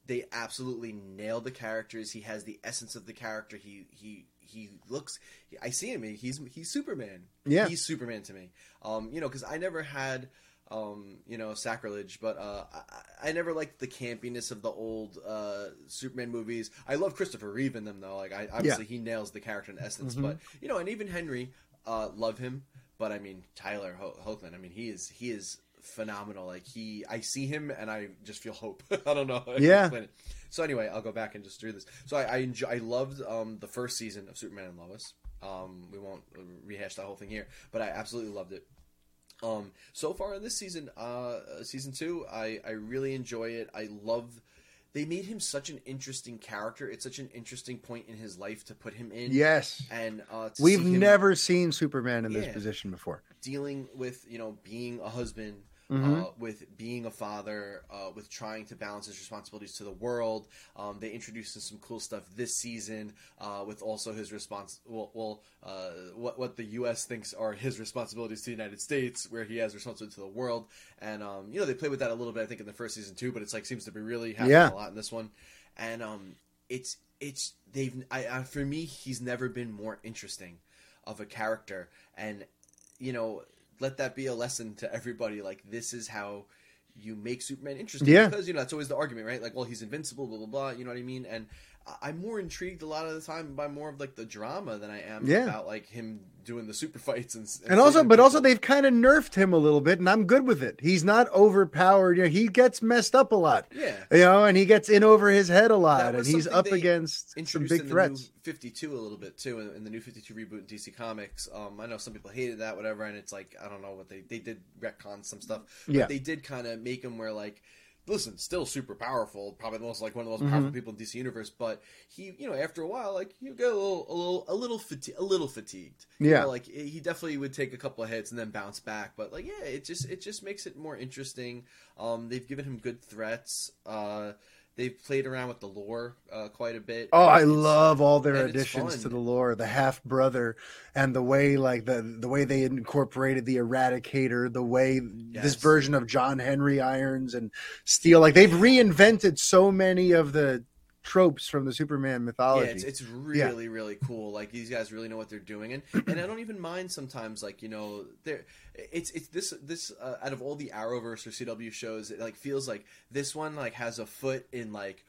they absolutely nail the characters. He has the essence of the character. He he he looks I see him. He's he's Superman. Yeah. He's Superman to me. Um you know, cuz I never had um, you know, sacrilege, but uh, I, I never liked the campiness of the old uh, Superman movies. I love Christopher Reeve in them, though. Like, I obviously he nails the character in essence, Mhm. but you know, and even Henry, uh, love him. But I mean, Tyler Ho- Hoechlin, I mean, he is he is phenomenal. Like he, I see him and I just feel hope. I don't know. how Yeah. So anyway, I'll go back and just do this. So I I, enjoy, I loved um, the first season of Superman and Lois. Um, we won't rehash that whole thing here, but I absolutely loved it. Um, so far in this season, uh, season two, I I really enjoy it. I love. They made him such an interesting character. It's such an interesting point in his life to put him in. Yes. and uh, We've see never seen Superman in this position before. dealing with you know being a husband, Mhm. uh, with being a father, uh, with trying to balance his responsibilities to the world. Um, they introduced in some cool stuff this season uh, with also his response. Well, well uh, what what the U.S. thinks are his responsibilities to the United States, where he has responsibility to the world. And um, you know they play with that a little bit, I think, in the first season too. But it's like seems to be really happening Yeah. a lot in this one. And um, it's it's they've I, I for me he's never been more interesting of a character and you know let that be a lesson to everybody like this is how you make superman interesting Yeah. because you know that's always the argument right like well he's invincible blah blah blah you know what i mean and i'm more intrigued a lot of the time by more of like the drama than i am Yeah. about like him doing the super fights and, And also, saving but also they've kind of nerfed him a little bit, and I'm good with it. He's not overpowered. You know, he gets messed up a lot. yeah You know, and he gets in over his head a lot, and he's up against some big threats. 52 a little bit too in, in the new 52 reboot in DC Comics. Um, I know some people hated that, whatever, and it's like I don't know what they they did retcon some stuff, but Yeah. they did kind of make him where like. Listen, still super powerful, probably the most like one of the most Mhm. powerful people in DC Universe. But he, you know, after a while, like you get a little, a little, a little, fati- a little fatigued. You Yeah. know, like he definitely would take a couple of hits and then bounce back. But like, yeah, it just, it just makes it more interesting. Um, they've given him good threats. Uh, they've played around with the lore uh, quite a bit. Oh, I love all their additions to the lore, the half brother, and the way like the the way they incorporated the Eradicator, the way this version of John Henry Irons and Steel, like they've reinvented so many of the tropes from the Superman Yeah, mythology. it's, it's really really cool. Like these guys really know what they're doing, and and I don't even mind sometimes. Like you know, there it's it's this this uh, out of all the Arrowverse or CW shows, it like feels like this one like has a foot in like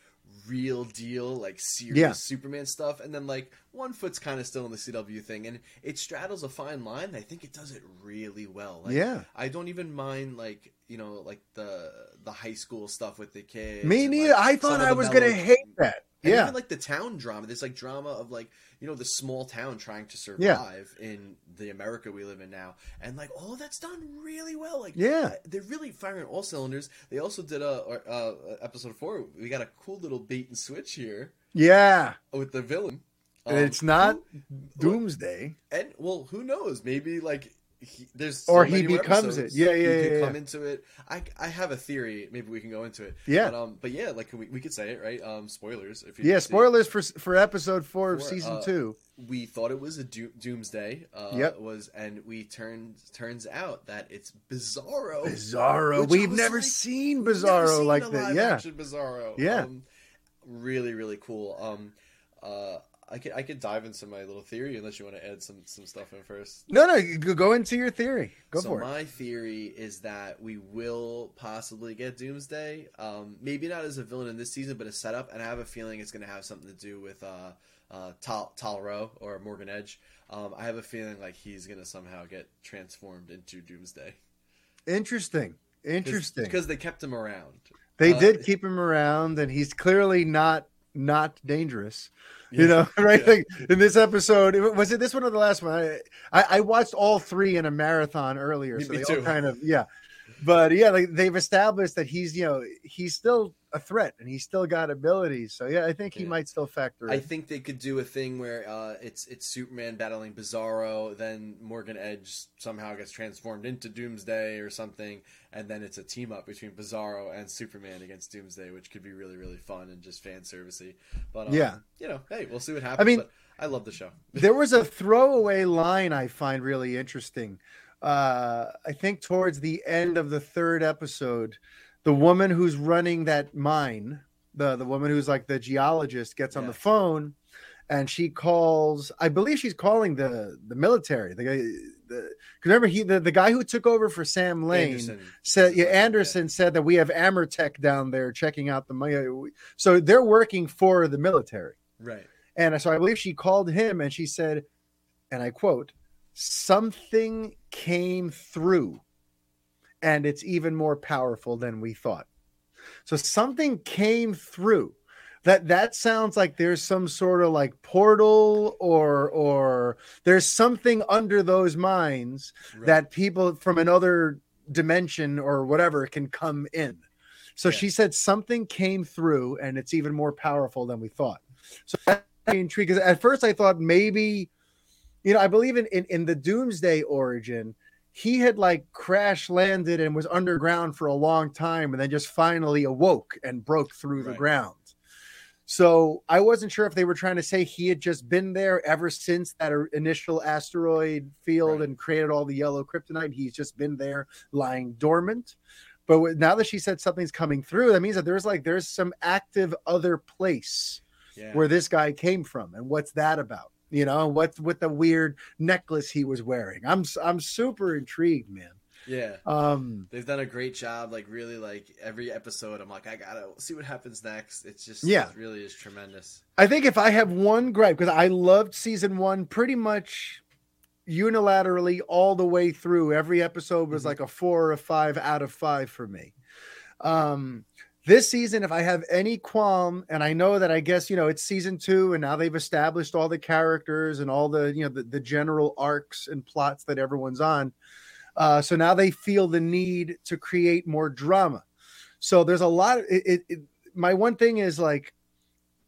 real deal like serious Yeah. Superman stuff, and then like one foot's kind of still in the CW thing, and it straddles a fine line. I think it does it really well. Like, yeah, I don't even mind like you know like the the high school stuff with the kids. me neither. like, I thought I was gonna hate that. and Yeah, even like the town drama. There's like drama of like you know the small town trying to survive in the America we live in now, and like all of that's done really well. Like Yeah. they're really firing all cylinders. They also did a, uh episode four. We got a cool little bait and switch here yeah. with the villain. Um, it's not who- Doomsday. and well, who knows? Maybe like he, there's Or he becomes it. episodes. Yeah, He yeah, could yeah, come yeah. into it. I I have a theory. Maybe we can go into it. Yeah. But, um. But yeah, like we we could say it right. Um. Spoilers. If you Yeah, it. spoilers for for episode four of season uh, two. we thought it was a do- doomsday. Uh, Yep. Was and we turned turns out that it's Bizarro. Bizarro. We've never like- seen We've never Bizarro seen like that. Yeah. Bizarro. Yeah. Um, really, really cool. Um, uh, I could I could dive into my little theory unless you want to add some some stuff in first. No, no, go into your theory. Go so for it. my theory is that we will possibly get Doomsday. Um, maybe not as a villain in this season, but a setup. And I have a feeling it's going to have something to do with uh, uh, Tal Tal-Rho or Morgan Edge. Um, I have a feeling like he's going to somehow get transformed into Doomsday. Interesting. Interesting. because they kept him around. they uh, did keep him around, and he's clearly not not dangerous. You know, right? Yeah. Like in this episode, was it this one or the last one? I, I, I watched all three in a marathon earlier, so me they too. all kind of yeah. But yeah, like they've established that he's you know he's still a threat and he's still got abilities. So yeah, I think he Yeah. might still factor in. I think they could do a thing where uh, it's it's Superman battling Bizarro, then Morgan Edge somehow gets transformed into Doomsday or something, and then it's a team up between Bizarro and Superman against Doomsday, which could be really really fun and just fan servicey. But um, Yeah. you know, hey, we'll see what happens. I mean- but I love the show. there was a throwaway line I find really interesting. Uh, I think towards the end of the third episode, the woman who's running that mine, the the woman who's like the geologist, gets on Yeah. the phone, and she calls. I believe she's calling the the military. The guy, the 'cause remember he the, the guy who took over for Sam Lane Anderson. said yeah Anderson said that we have AmerTek down there checking out the money. So they're working for the military. right? And so I believe she called him and she said, and I quote, something came through and it's even more powerful than we thought. So something came through. that that sounds like there's some sort of like portal or or there's something under those mines Right. that people from another dimension or whatever can come in. So Yeah. she said something came through and it's even more powerful than we thought. So that intrigued because at first I thought maybe, you know, I believe in, in in the Doomsday origin, he had like crash landed and was underground for a long time and then just finally awoke and broke through the ground. So I wasn't sure if they were trying to say he had just been there ever since that initial asteroid field Right. and created all the yellow kryptonite. He's just been there lying dormant. But now that she said something's coming through, that means that there's like there's some active other place yeah. where this guy came from, and what's that about? You know, what with the weird necklace he was wearing? I'm I'm super intrigued, man. yeah. Um, They've done a great job. Like really, like every episode, I'm like, I gotta see what happens next. It's just, Yeah. it really is tremendous. I think if I have one gripe, because I loved season one pretty much unilaterally all the way through. Every episode was Mhm. like a four or a five out of five for me. Um, this season, if I have any qualm, and I know that I guess you know it's season two, and now they've established all the characters and all the you know the, the general arcs and plots that everyone's on. Uh, so now they feel the need to create more drama. So there's a lot. Of, it, it, my one thing is like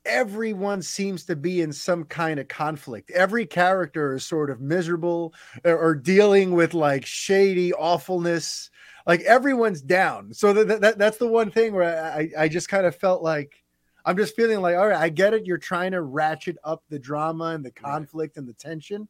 everyone seems to be in some kind of conflict. Every character is sort of miserable or, or dealing with like shady awfulness. Like everyone's down. So that, that that's the one thing where I, I just kind of felt like I'm just feeling like, all right, I get it. You're trying to ratchet up the drama and the conflict and the tension,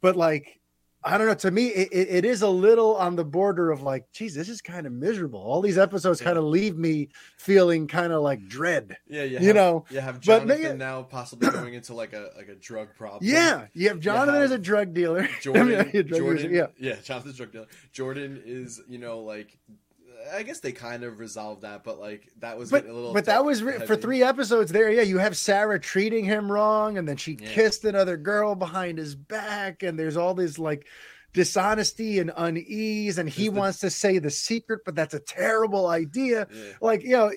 but like I don't know. To me, it, it, is a little on the border of like, geez, this is kind of miserable. All these episodes Yeah. kind of leave me feeling kind of like mm. dread. Yeah, you, You have, know, you have but Jonathan maybe- now possibly going into like a like a drug problem. Yeah, you have Jonathan have as a drug dealer. Jordan, I mean, a drug Jordan, user, yeah, Jonathan's drug dealer. Jordan is, you know, like, I guess they kind of resolved that, but like that was but a little. but that was re- for three episodes there. Yeah, you have Sarah treating him wrong, and then she Yeah. kissed another girl behind his back, and there's all this like dishonesty and unease, and he the- wants to say the secret, but that's a terrible idea. Yeah. Like you know,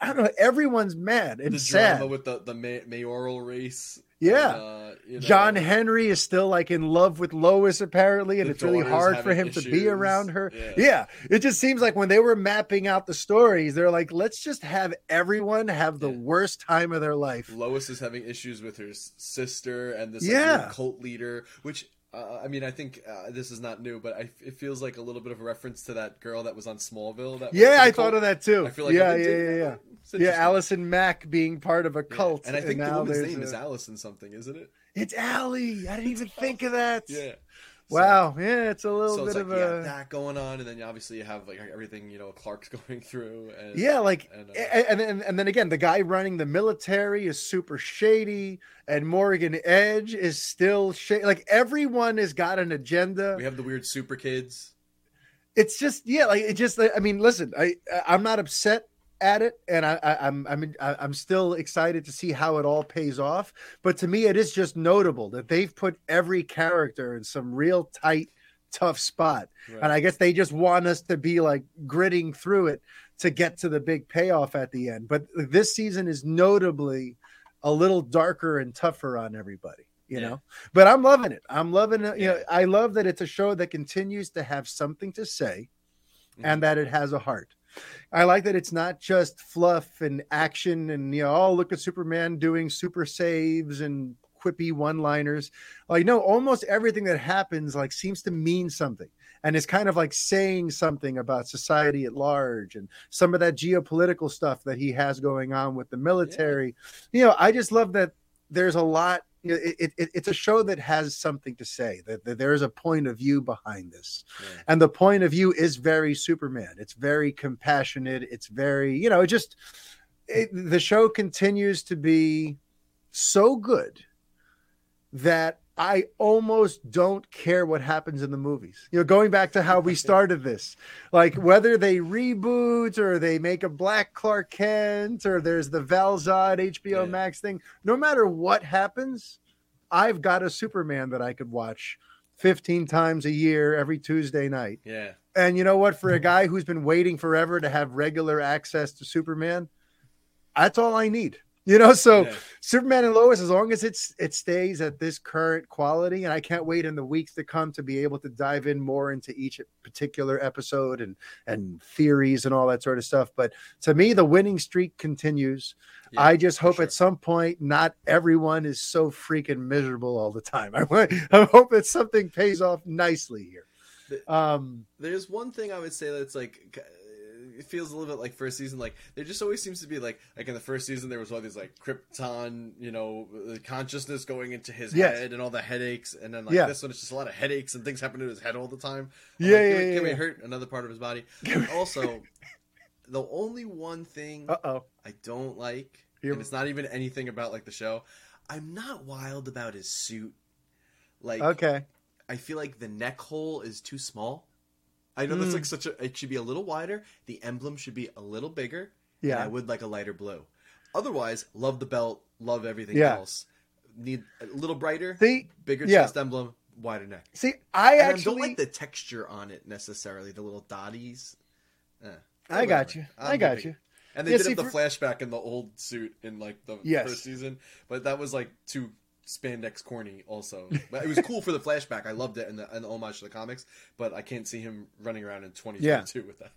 I don't know. Everyone's mad and the sad. drama with the the mayoral race. Yeah. and, uh, you know, John Henry is still like in love with Lois apparently, and it's really hard for him to be around her. Yeah. Yeah. it just seems like when they were mapping out the stories, they're like, let's just have everyone have the Yeah. worst time of their life. Lois is having issues with her sister and this like, Yeah. cult leader, which. Uh, I mean, I think uh, this is not new, but I, it feels like a little bit of a reference to that girl that was on Smallville. That Yeah, I cult. thought of that too. I feel like yeah, yeah, yeah, yeah. that. Yeah. Allison Mack being part of a Yeah. cult, and I think the woman's name a- is Allison something, isn't it? It's Allie. I didn't even think of that. Yeah. Wow. Yeah, it's a little So, bit it's like of a that going on, and then obviously you have like everything you know Clark's going through. And, Yeah, like, and, uh, and, and and then again, the guy running the military is super shady, and Morgan Edge is still shady. Like everyone has got an agenda. we have the weird super kids. It's just yeah, like it just. I mean, listen, I I'm not upset at it, and I, I I'm I'm I'm still excited to see how it all pays off. But to me, it is just notable that they've put every character in some real tight, tough spot. Right. And I guess they just want us to be like gritting through it to get to the big payoff at the end. But this season is notably a little darker and tougher on everybody, you Yeah. know. But I'm loving it. I'm loving it. You know, I love that it's a show that continues to have something to say and mm-hmm. that it has a heart. I like that it's not just fluff and action and you know, oh look at Superman doing super saves and quippy one-liners. Like no, almost everything that happens like seems to mean something and it's kind of like saying something about society at large and some of that geopolitical stuff that he has going on with the military. You know, I just love that there's a lot it, it, it's a show that has something to say that, that there's a point of view behind this. Yeah. and the point of view is very superman. It's very compassionate. It's very you know it just it, the show continues to be so good that i almost don't care what happens in the movies you know going back to how we started this like whether they reboot or they make a black clark kent or there's the Val-Zod hbo Yeah. max thing no matter what happens i've got a superman that i could watch 15 times a year every tuesday night Yeah. and you know what? For a guy who's been waiting forever to have regular access to Superman, that's all I need. You know, so Yeah. Superman and Lois, as long as it's it stays at this current quality, and I can't wait in the weeks to come to be able to dive in more into each particular episode and and theories and all that sort of stuff. But to me, the winning streak continues. Yeah, I just hope sure. at some point not everyone is so freaking miserable all the time. I, I hope that something pays off nicely here. Um, There's one thing I would say that's like it feels a little bit like first season. Like there just always seems to be like like in the first season there was all these like Krypton, you know, uh, consciousness going into his Yes. head and all the headaches, and then like Yeah. this one it's just a lot of headaches and things happen to his head all the time. I'm Yeah, like, yeah, can, we- yeah, Can yeah. hurt another part of his body? also, the only one thing uh oh. I don't like, Here- and it's not even anything about like the show. I'm not wild about his suit. Like Okay. I feel like the neck hole is too small. I know that's Mm. like such a. It should be a little wider. The emblem should be a little bigger. and I would like a lighter blue. Otherwise, love the belt, love everything Yeah. else. Need a little brighter, See, bigger yeah. chest emblem, wider neck. see, I And I actually don't like the texture on it necessarily. The little dotties. Eh. I got you. I'm I got you. And they Yeah, did see, have the for- flashback in the old suit in like the Yes. first season, but that was like too spandex corny. Also, but it was cool for the flashback. I loved it and the, and the homage to the comics, but I can't see him running around in 2022 with that.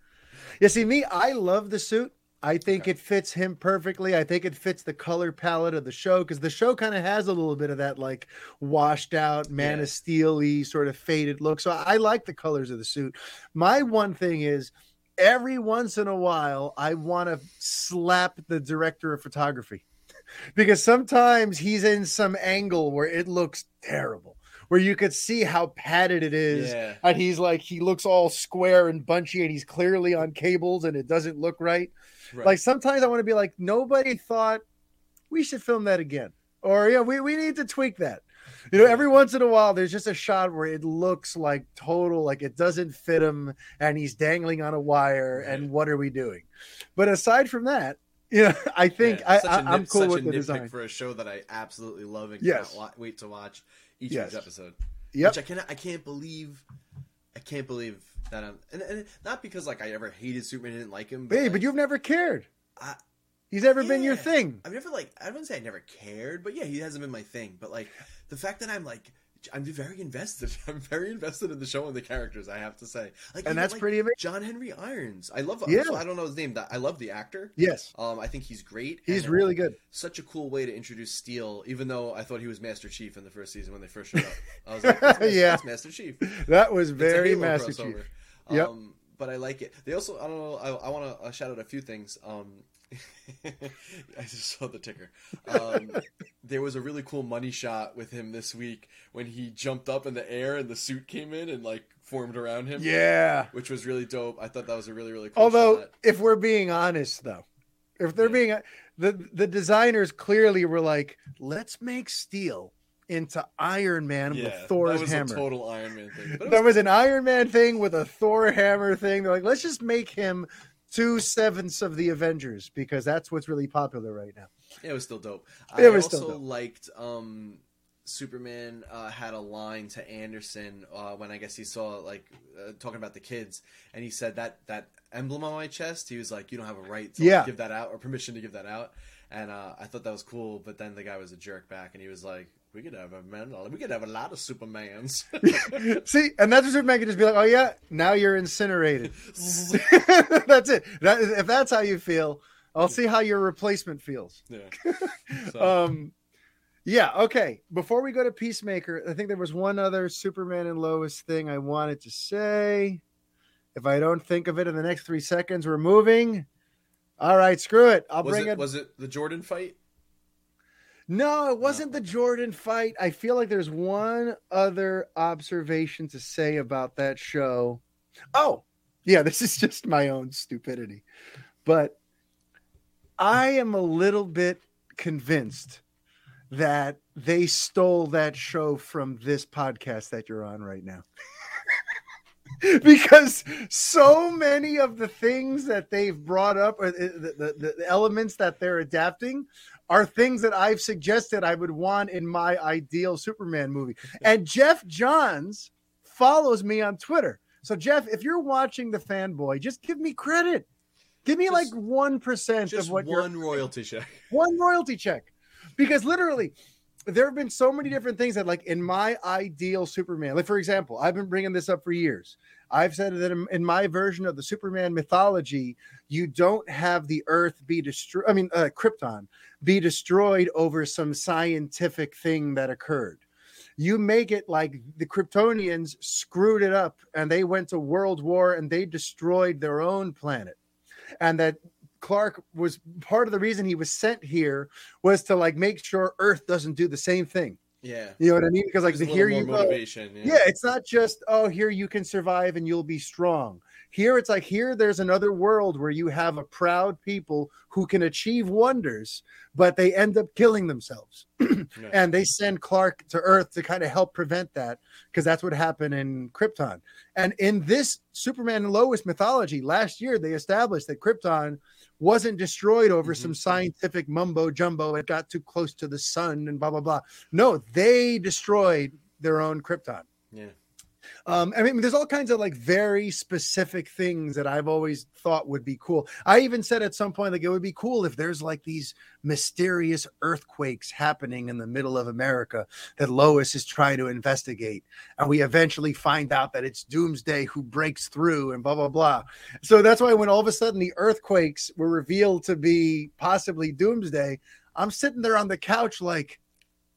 Yeah, see, me, I love the suit. I think Okay. it fits him perfectly. I think it fits the color palette of the show because the show kind of has a little bit of that like washed out Man Yeah. of Steel sort of faded look. So I like the colors of the suit. My one thing is every once in a while, I want to slap the director of photography because sometimes he's in some angle where it looks terrible, where you could see how padded it is Yeah, and he's like he looks all square and bunchy and he's clearly on cables and it doesn't look right. right. Like sometimes I want to be like, nobody thought we should film that again. Or yeah, we, we need to tweak that. You know, every once in a while there's just a shot where it looks like total, like it doesn't fit him and he's dangling on a wire Right. and what are we doing? But aside from that, know, I think Yeah, I, such I a I'm cool such with a the design. for a show that I absolutely love and Yes. cannot wa- wait to watch each Yes. episode. Yep. Which I cannot, I can't believe, I can't believe that I'm, and, and not because like I ever hated Superman, and didn't like him. Hey, like, but you've never cared. I- He's never been your thing. I've never like I wouldn't say I never cared, but yeah, he hasn't been my thing. But like the fact that I'm like I'm very invested. I'm very invested in the show and the characters. I have to say, like, And that's like, pretty amazing. John Henry Irons. I love. Yeah. I don't know his name. That I love the actor. Yes. Um, I think he's great. He's and really good. Such a cool way to introduce Steel. Even though I thought he was Master Chief in the first season when they first showed up, I was like, that's Master, Yeah. that's Master Chief. That was very Master crossover. Chief. Yep. Um, but I like it. They also, I don't know, I, I want to shout out a few things. Um, I just saw the ticker. Um, there was a really cool money shot with him this week when he jumped up in the air and the suit came in and like formed around him. Yeah. Which was really dope. I thought that was a really, really cool Although, shot. if we're being honest, though, if they're Yeah. being the the designers clearly were like, let's make steel into Iron Man with Yeah, Thor's that was hammer. a total Iron Man thing. That was was an Iron Man thing with a Thor hammer thing. They're like, let's just make him two sevenths of the Avengers because that's what's really popular right now. It was still dope. It I was also still dope. liked um, Superman uh, had a line to Anderson uh, when I guess he saw like uh, talking about the kids, and he said that that emblem on my chest. He was like, "You don't have a right to like, give that out or permission to give that out." And uh, I thought that was cool, but then the guy was a jerk back, and he was like, "We could have a man. We could have a lot of Supermans." See, and that's what Superman can just be like, oh yeah, now you're incinerated. that's it. That, if that's how you feel, I'll see how your replacement feels. yeah. So, Um, yeah, okay. Before we go to Peacemaker, I think there was one other Superman and Lois thing I wanted to say. If I don't think of it in the next three seconds, we're moving. All right, screw it. I'll was bring it it. was it the Jordan fight? No, it wasn't the Jordan fight. I feel like there's one other observation to say about that show. Oh, yeah, this is just my own stupidity. But I am a little bit convinced that they stole that show from this podcast that you're on right now. because so many of the things that they've brought up or the, the, the, the elements that they're adapting are things that I've suggested I would want in my ideal Superman movie. And Geoff Johns follows me on Twitter. So Geoff, if you're watching the fanboy, just give me credit. Give me Just- like one percent Just of what you're one royalty check. one royalty check because literally there have been so many different things that like in my ideal superman like for example i've been bringing this up for years. I've said that in, in my version of the superman mythology you don't have the earth be destroyed i mean uh, krypton be destroyed over some scientific thing that occurred. You make it like the kryptonians screwed it up and they went to world war and they destroyed their own planet. And that Clark was part of the reason he was sent here was to like make sure Earth doesn't do the same thing. Yeah. You know what I mean? Because like the here you more go. motivation. Yeah, it's not just oh here you can survive and you'll be strong. Here it's like here there's another world where you have a proud people who can achieve wonders, but they end up killing themselves. Yeah. and they send Clark to Earth to kind of help prevent that because that's what happened in Krypton. And in this Superman and Lois mythology, last year they established that Krypton wasn't destroyed over Mhm. some scientific mumbo jumbo. It got too close to the sun and blah blah blah. No, they destroyed their own Krypton. yeah. Um, I mean, there's all kinds of like very specific things that I've always thought would be cool. I even said at some point, like, it would be cool if there's like these mysterious earthquakes happening in the middle of America that Lois is trying to investigate. And we eventually find out that it's Doomsday who breaks through and blah, blah, blah. So that's why when all of a sudden the earthquakes were revealed to be possibly Doomsday, I'm sitting there on the couch like,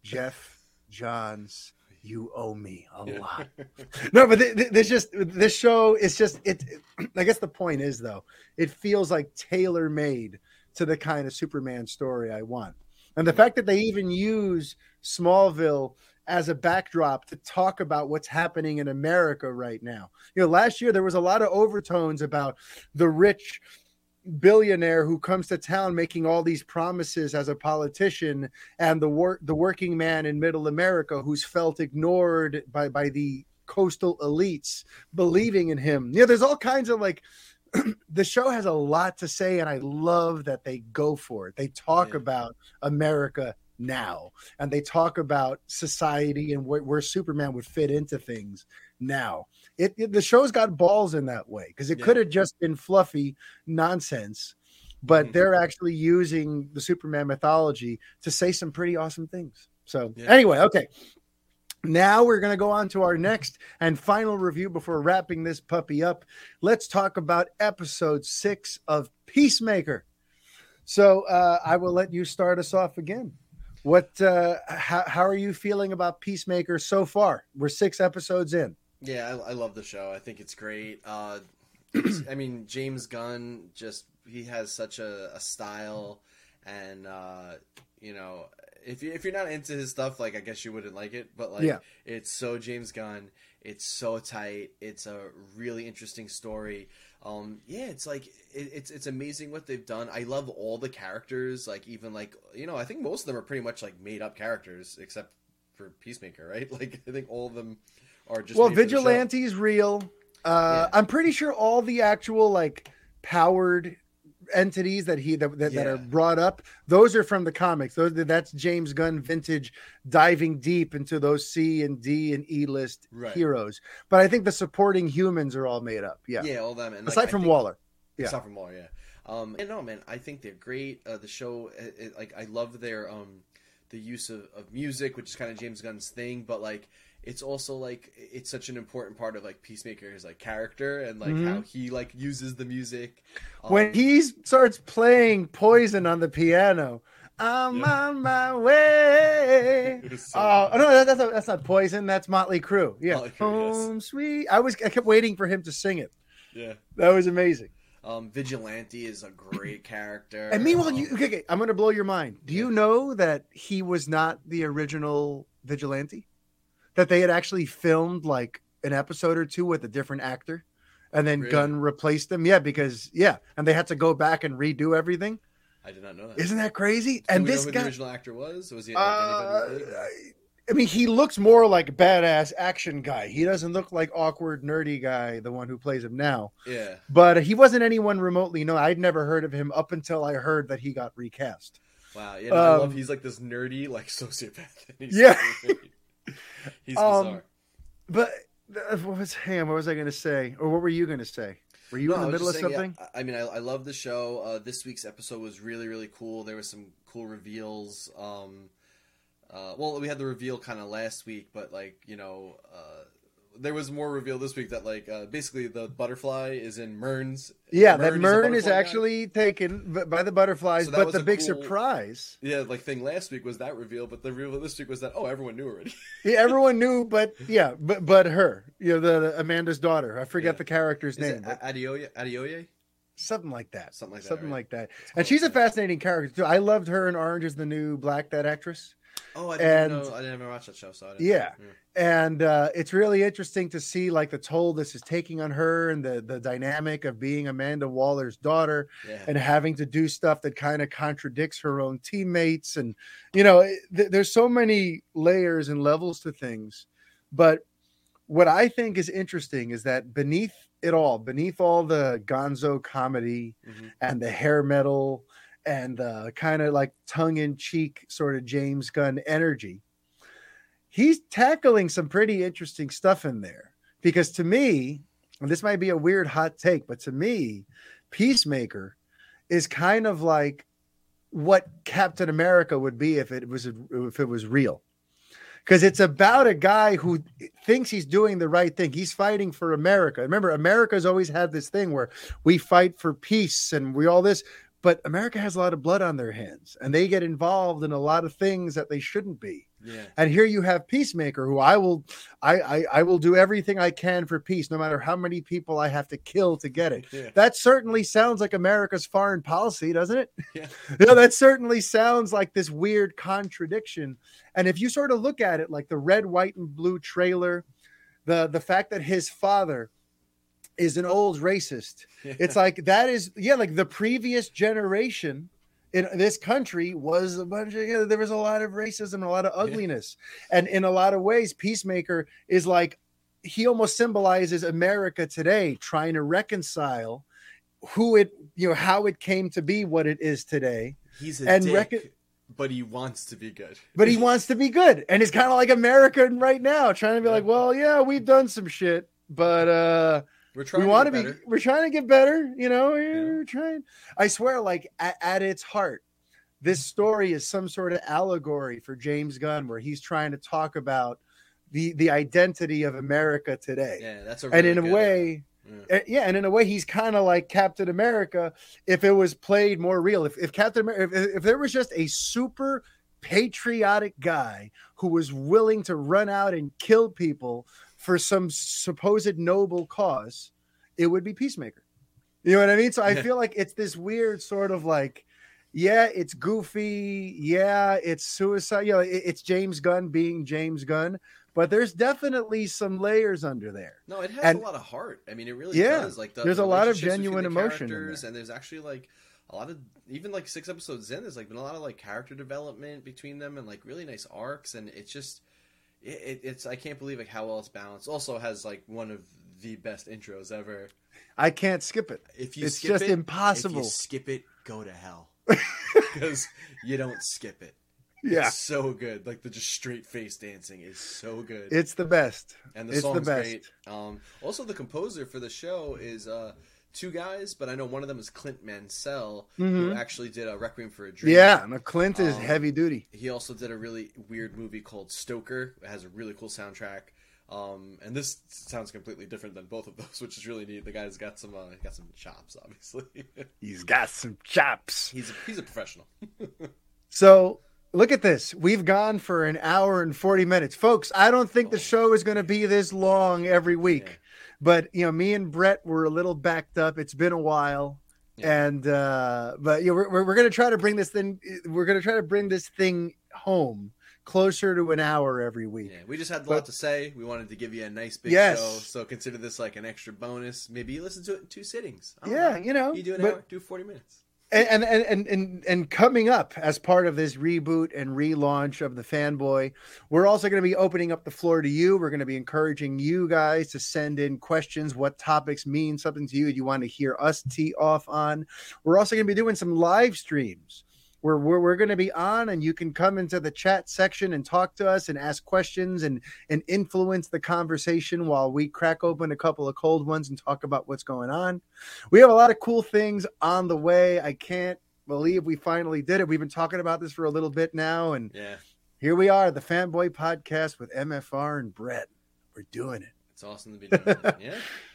Geoff Johns, you owe me a Yeah. lot. No but th- th- this just this show is just it i guess the point is though it feels like tailor made to the kind of superman story i want. And the fact that they even use smallville as a backdrop to talk about what's happening in america right now. You know last year there was a lot of overtones about the rich billionaire who comes to town making all these promises as a politician and the work the working man in middle america who's felt ignored by by the coastal elites believing in him. Yeah there's all kinds of like the show has a lot to say and i love that they go for it. They talk Yeah. about america now and they talk about society and where, where superman would fit into things now it, it- the show's got balls in that way because it Yeah. could have just been fluffy nonsense but Mhm. they're actually using the superman mythology to say some pretty awesome things. So Yeah. anyway okay. Now we're going to go on to our next and final review before wrapping this puppy up. Let's talk about episode six of peacemaker. So uh, i will let you start us off again. What uh, how, how are you feeling about peacemaker so far? We're six episodes in Yeah, I, I love the show. I think it's great. Uh, it's- I mean, James Gunn just he has such a, a style, and uh, you know, if you if you're not into his stuff, like I guess you wouldn't like it. But like, Yeah. it's so James Gunn. It's so tight. It's a really interesting story. Um, yeah, it's like it, it's it's amazing what they've done. I love all the characters. Like even like you know, I think most of them are pretty much like made up characters, except for Peacemaker, right? Like I think all of them are just well made for the show. vigilante's real uh Yeah. i'm pretty sure all the actual like powered entities that he that, that, that are brought up those are from the comics those that's james gunn vintage diving deep into those c and d and e list Right. heroes but i think the supporting humans are all made up yeah, Yeah, all them. And aside I from think- waller Yeah. Aside from Waller, yeah. Um, and no, man, I think they're great. Uh, the show, it, it- like, I love their um, the use of, of music, which is kind of James Gunn's thing, but like, it's also like it's such an important part of like Peacemaker's like character and like Mhm. how he like uses the music. Um, when he starts playing poison on the piano i'm Yeah. on my way so Oh no, that- that's not, that's not Poison. That's Motley Crue. Yeah, Motley Crue, yes. home sweet. I was I kept waiting for him to sing it. yeah. That was amazing. Um, Vigilante is a great character. And meanwhile, Um, you okay, okay? I'm going to blow your mind. Do you know that he was not the original Vigilante? That they had actually filmed like an episode or two with a different actor, and then Really? Gunn replaced them. Yeah, because yeah, and they had to go back and redo everything. I did not know that. Isn't that crazy? Do and we know this who guy. the original actor was? Was he like Uh? I mean, he looks more like a badass action guy. He doesn't look like awkward, nerdy guy, the one who plays him now. Yeah. But he wasn't anyone remotely known. I'd never heard of him up until I heard that he got recast. Wow. Yeah. no, I love. Um, He's like this nerdy, like sociopath. Yeah. He's Um, bizarre. But uh, what was hang on, what was I going to say, or what were you going to say? Were you No, in the middle of saying, something? yeah, I I mean, I, I love the show. Uh, this week's episode was really, really cool. There was some cool reveals. Um, uh, well, we had the reveal kind of last week, but like you know, uh, there was more reveal this week that like uh, basically the butterfly is in Murn's. Yeah, that Mern is is butterfly guy. actually taken by the butterflies, So but the big cool- surprise. Yeah, like thing last week was that reveal, but the reveal this week was that oh everyone knew already. Yeah, everyone knew, but yeah, but but her, you know, the, the Amanda's daughter. I forget Yeah. the character's Is name, but Adioye? Adioye? something like that. Something like that, Something right? like that. And she's a fascinating character too. I loved her in Orange is the New Black. That actress. Oh, I didn't And- know. I never watched that show, so I didn't Yeah. know. and uh, it's really interesting to see like the toll this is taking on her and the the dynamic of being Amanda Waller's daughter yeah. and having to do stuff that kind of contradicts her own teammates and you know th- there's so many layers and levels to things but what i think is interesting is that beneath it all beneath all the gonzo comedy Mhm. and the hair metal and uh, the kind of like tongue-in-cheek sort of james gunn energy. He's tackling some pretty interesting stuff in there because to me and this might be a weird hot take but to me peacemaker is kind of like what captain america would be if it was if it was real. Because it's about a guy who thinks he's doing the right thing. He's fighting for america. Remember america's always had this thing where we fight for peace and we all this but america has a lot of blood on their hands and they get involved in a lot of things that they shouldn't be Yeah. and here you have peacemaker who i will I, I i will do everything i can for peace no matter how many people i have to kill to get it Yeah. that certainly sounds like america's foreign policy doesn't it Yeah. yeah that certainly sounds like this weird contradiction and if you sort of look at it like the red white and blue trailer the the fact that his father is an old racist. It's like that is yeah like the previous generation in this country was a bunch of you know, there was a lot of racism and a lot of ugliness. And in a lot of ways peacemaker is like he almost symbolizes america today trying to reconcile who it you know how it came to be what it is today. He's a And dick, but he wants to be good. but he wants to be good. And he's kind of like america right now trying to be Yeah. like well yeah we've done some shit but uh We're trying we want to be better. we're trying to get better you know we're trying i swear like at, at its heart this story is some sort of allegory for james gunn where he's trying to talk about the the identity of america today Yeah, that's a and really in a way Yeah. uh, yeah and in a way he's kind of like captain america if it was played more real if, if captain america if, if there was just a super patriotic guy who was willing to run out and kill people for some supposed noble cause it would be peacemaker you know what i mean so i feel like it's this weird sort of like yeah it's goofy yeah it's suicide you know it- it's james gunn being james gunn but there's definitely some layers under there No, it has And- a lot of heart. I mean, it really Yeah, does. Like the, there's the a lot of genuine emotion in there. and there's actually like a lot of even like six episodes in. There's like been a lot of like character development between them, and like really nice arcs. And it's just, it, it, it's I can't believe like how well it's balanced. Also has like one of the best intros ever. i can't skip it If you It's skip just it, impossible. If you skip it, go to hell because you don't skip it. yeah It's so good. Like the just straight face dancing is so good. it's the best and the it's the song's best. great. Um, also, the composer for the show is uh, two guys, but I know one of them is Clint Mansell, who Mhm. actually did a Requiem for a Dream. yeah no, clint is Um, heavy duty He also did a really weird movie called Stoker. It has a really cool soundtrack. Um, and this sounds completely different than both of those, which is really neat. The guy's got some uh, got some chops, obviously. he's got some chops he's a, he's a professional. So look at this. We've gone for an hour and 40 minutes. Folks, I don't think the Oh. show is going to be this long every week. Yeah. But, you know, me and Brett were a little backed up. It's been a while. Yeah. And, uh, but, you know, we're, we're, to try to bring this thing, we're going to try to bring this thing home closer to an hour every week. Yeah, we just had a But- lot to say. We wanted to give you a nice big Yes. show, so consider this like an extra bonus. Maybe you listen to it in two sittings. Yeah, know. you know, you do an but- hour, do forty minutes. And, and and and and coming up as part of this reboot and relaunch of the fanboy we're also going to be opening up the floor to you. We're going to be encouraging you guys to send in questions what topics mean something to you you want to hear us tee off on. We're also going to be doing some live streams we're we're, we're going to be on, and you can come into the chat section and talk to us and ask questions and and influence the conversation while we crack open a couple of cold ones and talk about what's going on. We have a lot of cool things on the way. I can't believe we finally did it. We've been talking about this for a little bit now, and Yeah, here we are, the Fanboy Podcast with MFR and Brett. We're doing it. it's awesome to be doing it. Yeah.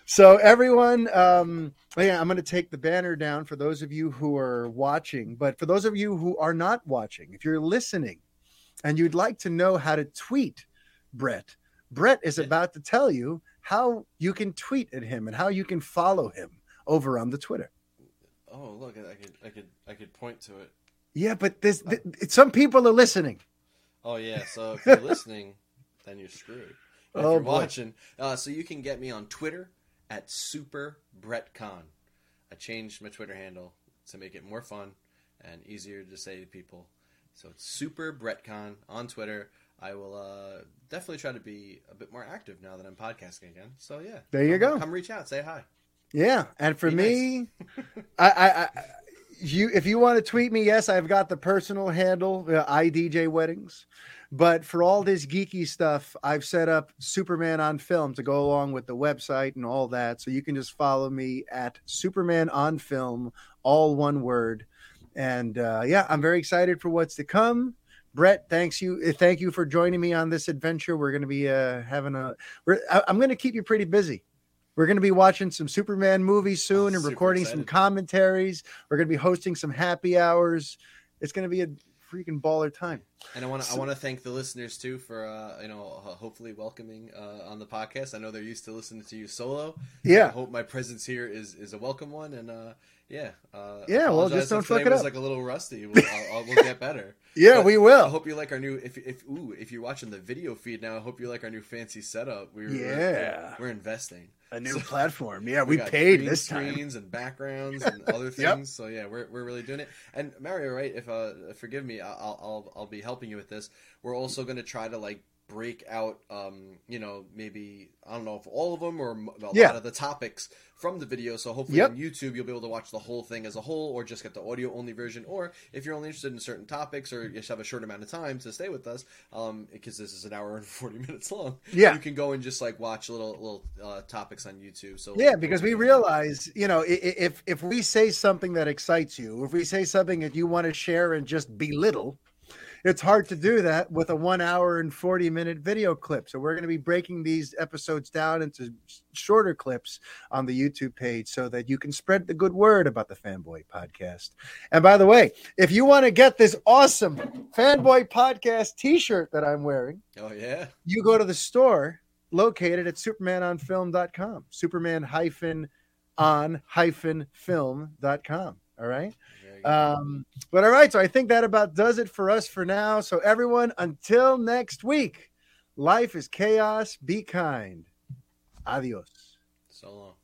So everyone, um, yeah, I'm going to take the banner down for those of you who are watching. But for those of you who are not watching, if you're listening and you'd like to know how to tweet Brett, Brett is about to tell you how you can tweet at him and how you can follow him over on the Twitter. Oh, look, I could, I could, I could point to it. Yeah, but this, th- some people are listening. Oh yeah, so if you're listening, then you're screwed. If Oh, you're watching, uh, so you can get me on Twitter at Super BrettCon. I changed my Twitter handle to make it more fun and easier to say to people. So it's Super BrettCon on Twitter. I will uh, definitely try to be a bit more active now that I'm podcasting again. So yeah, There you come- go. Come reach out, say hi. Yeah, and for Be me, I, I, I, you if you want to tweet me, yes, I've got the personal handle uh, IDJ Weddings. But for all this geeky stuff, I've set up Superman on Film to go along with the website and all that. So you can just follow me at Superman on Film, all one word. And uh, yeah, I'm very excited for what's to come. Brett, thanks you. uh, Thank you for joining me on this adventure. We're going to be uh, having a. I'm going to keep you pretty busy. We're going to be watching some Superman movies soon and Super recording some commentaries. We're going to be hosting some happy hours. It's going to be a freaking baller time. And I want to I want to thank the listeners too for uh, you know uh, hopefully welcoming uh, on the podcast. I know they're used to listening to you solo. Yeah. I hope my presence here is is a welcome one. And uh, yeah, uh, Yeah, well, just don't fuck it was up. like a little rusty. We'll, I'll, I'll, we'll get better. Yeah, But we will. I hope you like our new. If if ooh, if you're watching the video feed now, I hope you like our new fancy setup. We're Yeah. we're, we're investing. A new So- platform. Yeah, we, got paid this time. screens and backgrounds and other things. Yep. So yeah, we're, we're really doing it. And Mario, right? If uh, forgive me, I'll I'll I'll be helping you with this. We're also going to try to like break out, um, you know, maybe I don't know if all of them or a Yeah. lot of the topics from the video. So hopefully Yep. on YouTube you'll be able to watch the whole thing as a whole, or just get the audio only version. Or if you're only interested in certain topics, or you just have a short amount of time to stay with us, um, because this is an hour and forty minutes long. Yeah. you can go and just like watch little little uh, topics on YouTube. So Yeah, because we realize, you know, if if we say something that excites you, if we say something that you want to share and just belittle, it's hard to do that with a one hour and 40 minute video clip. So we're going to be breaking these episodes down into shorter clips on the YouTube page so that you can spread the good word about the Fanboy Podcast. And by the way, if you want to get this awesome Fanboy Podcast t shirt that I'm wearing, Oh yeah. you go to the store located at supermanonfilm.com superman hyphen on hyphen film.com all right. Um but all right so i think that about does it for us for now. So everyone until next week life is chaos be kind. Adios. So long.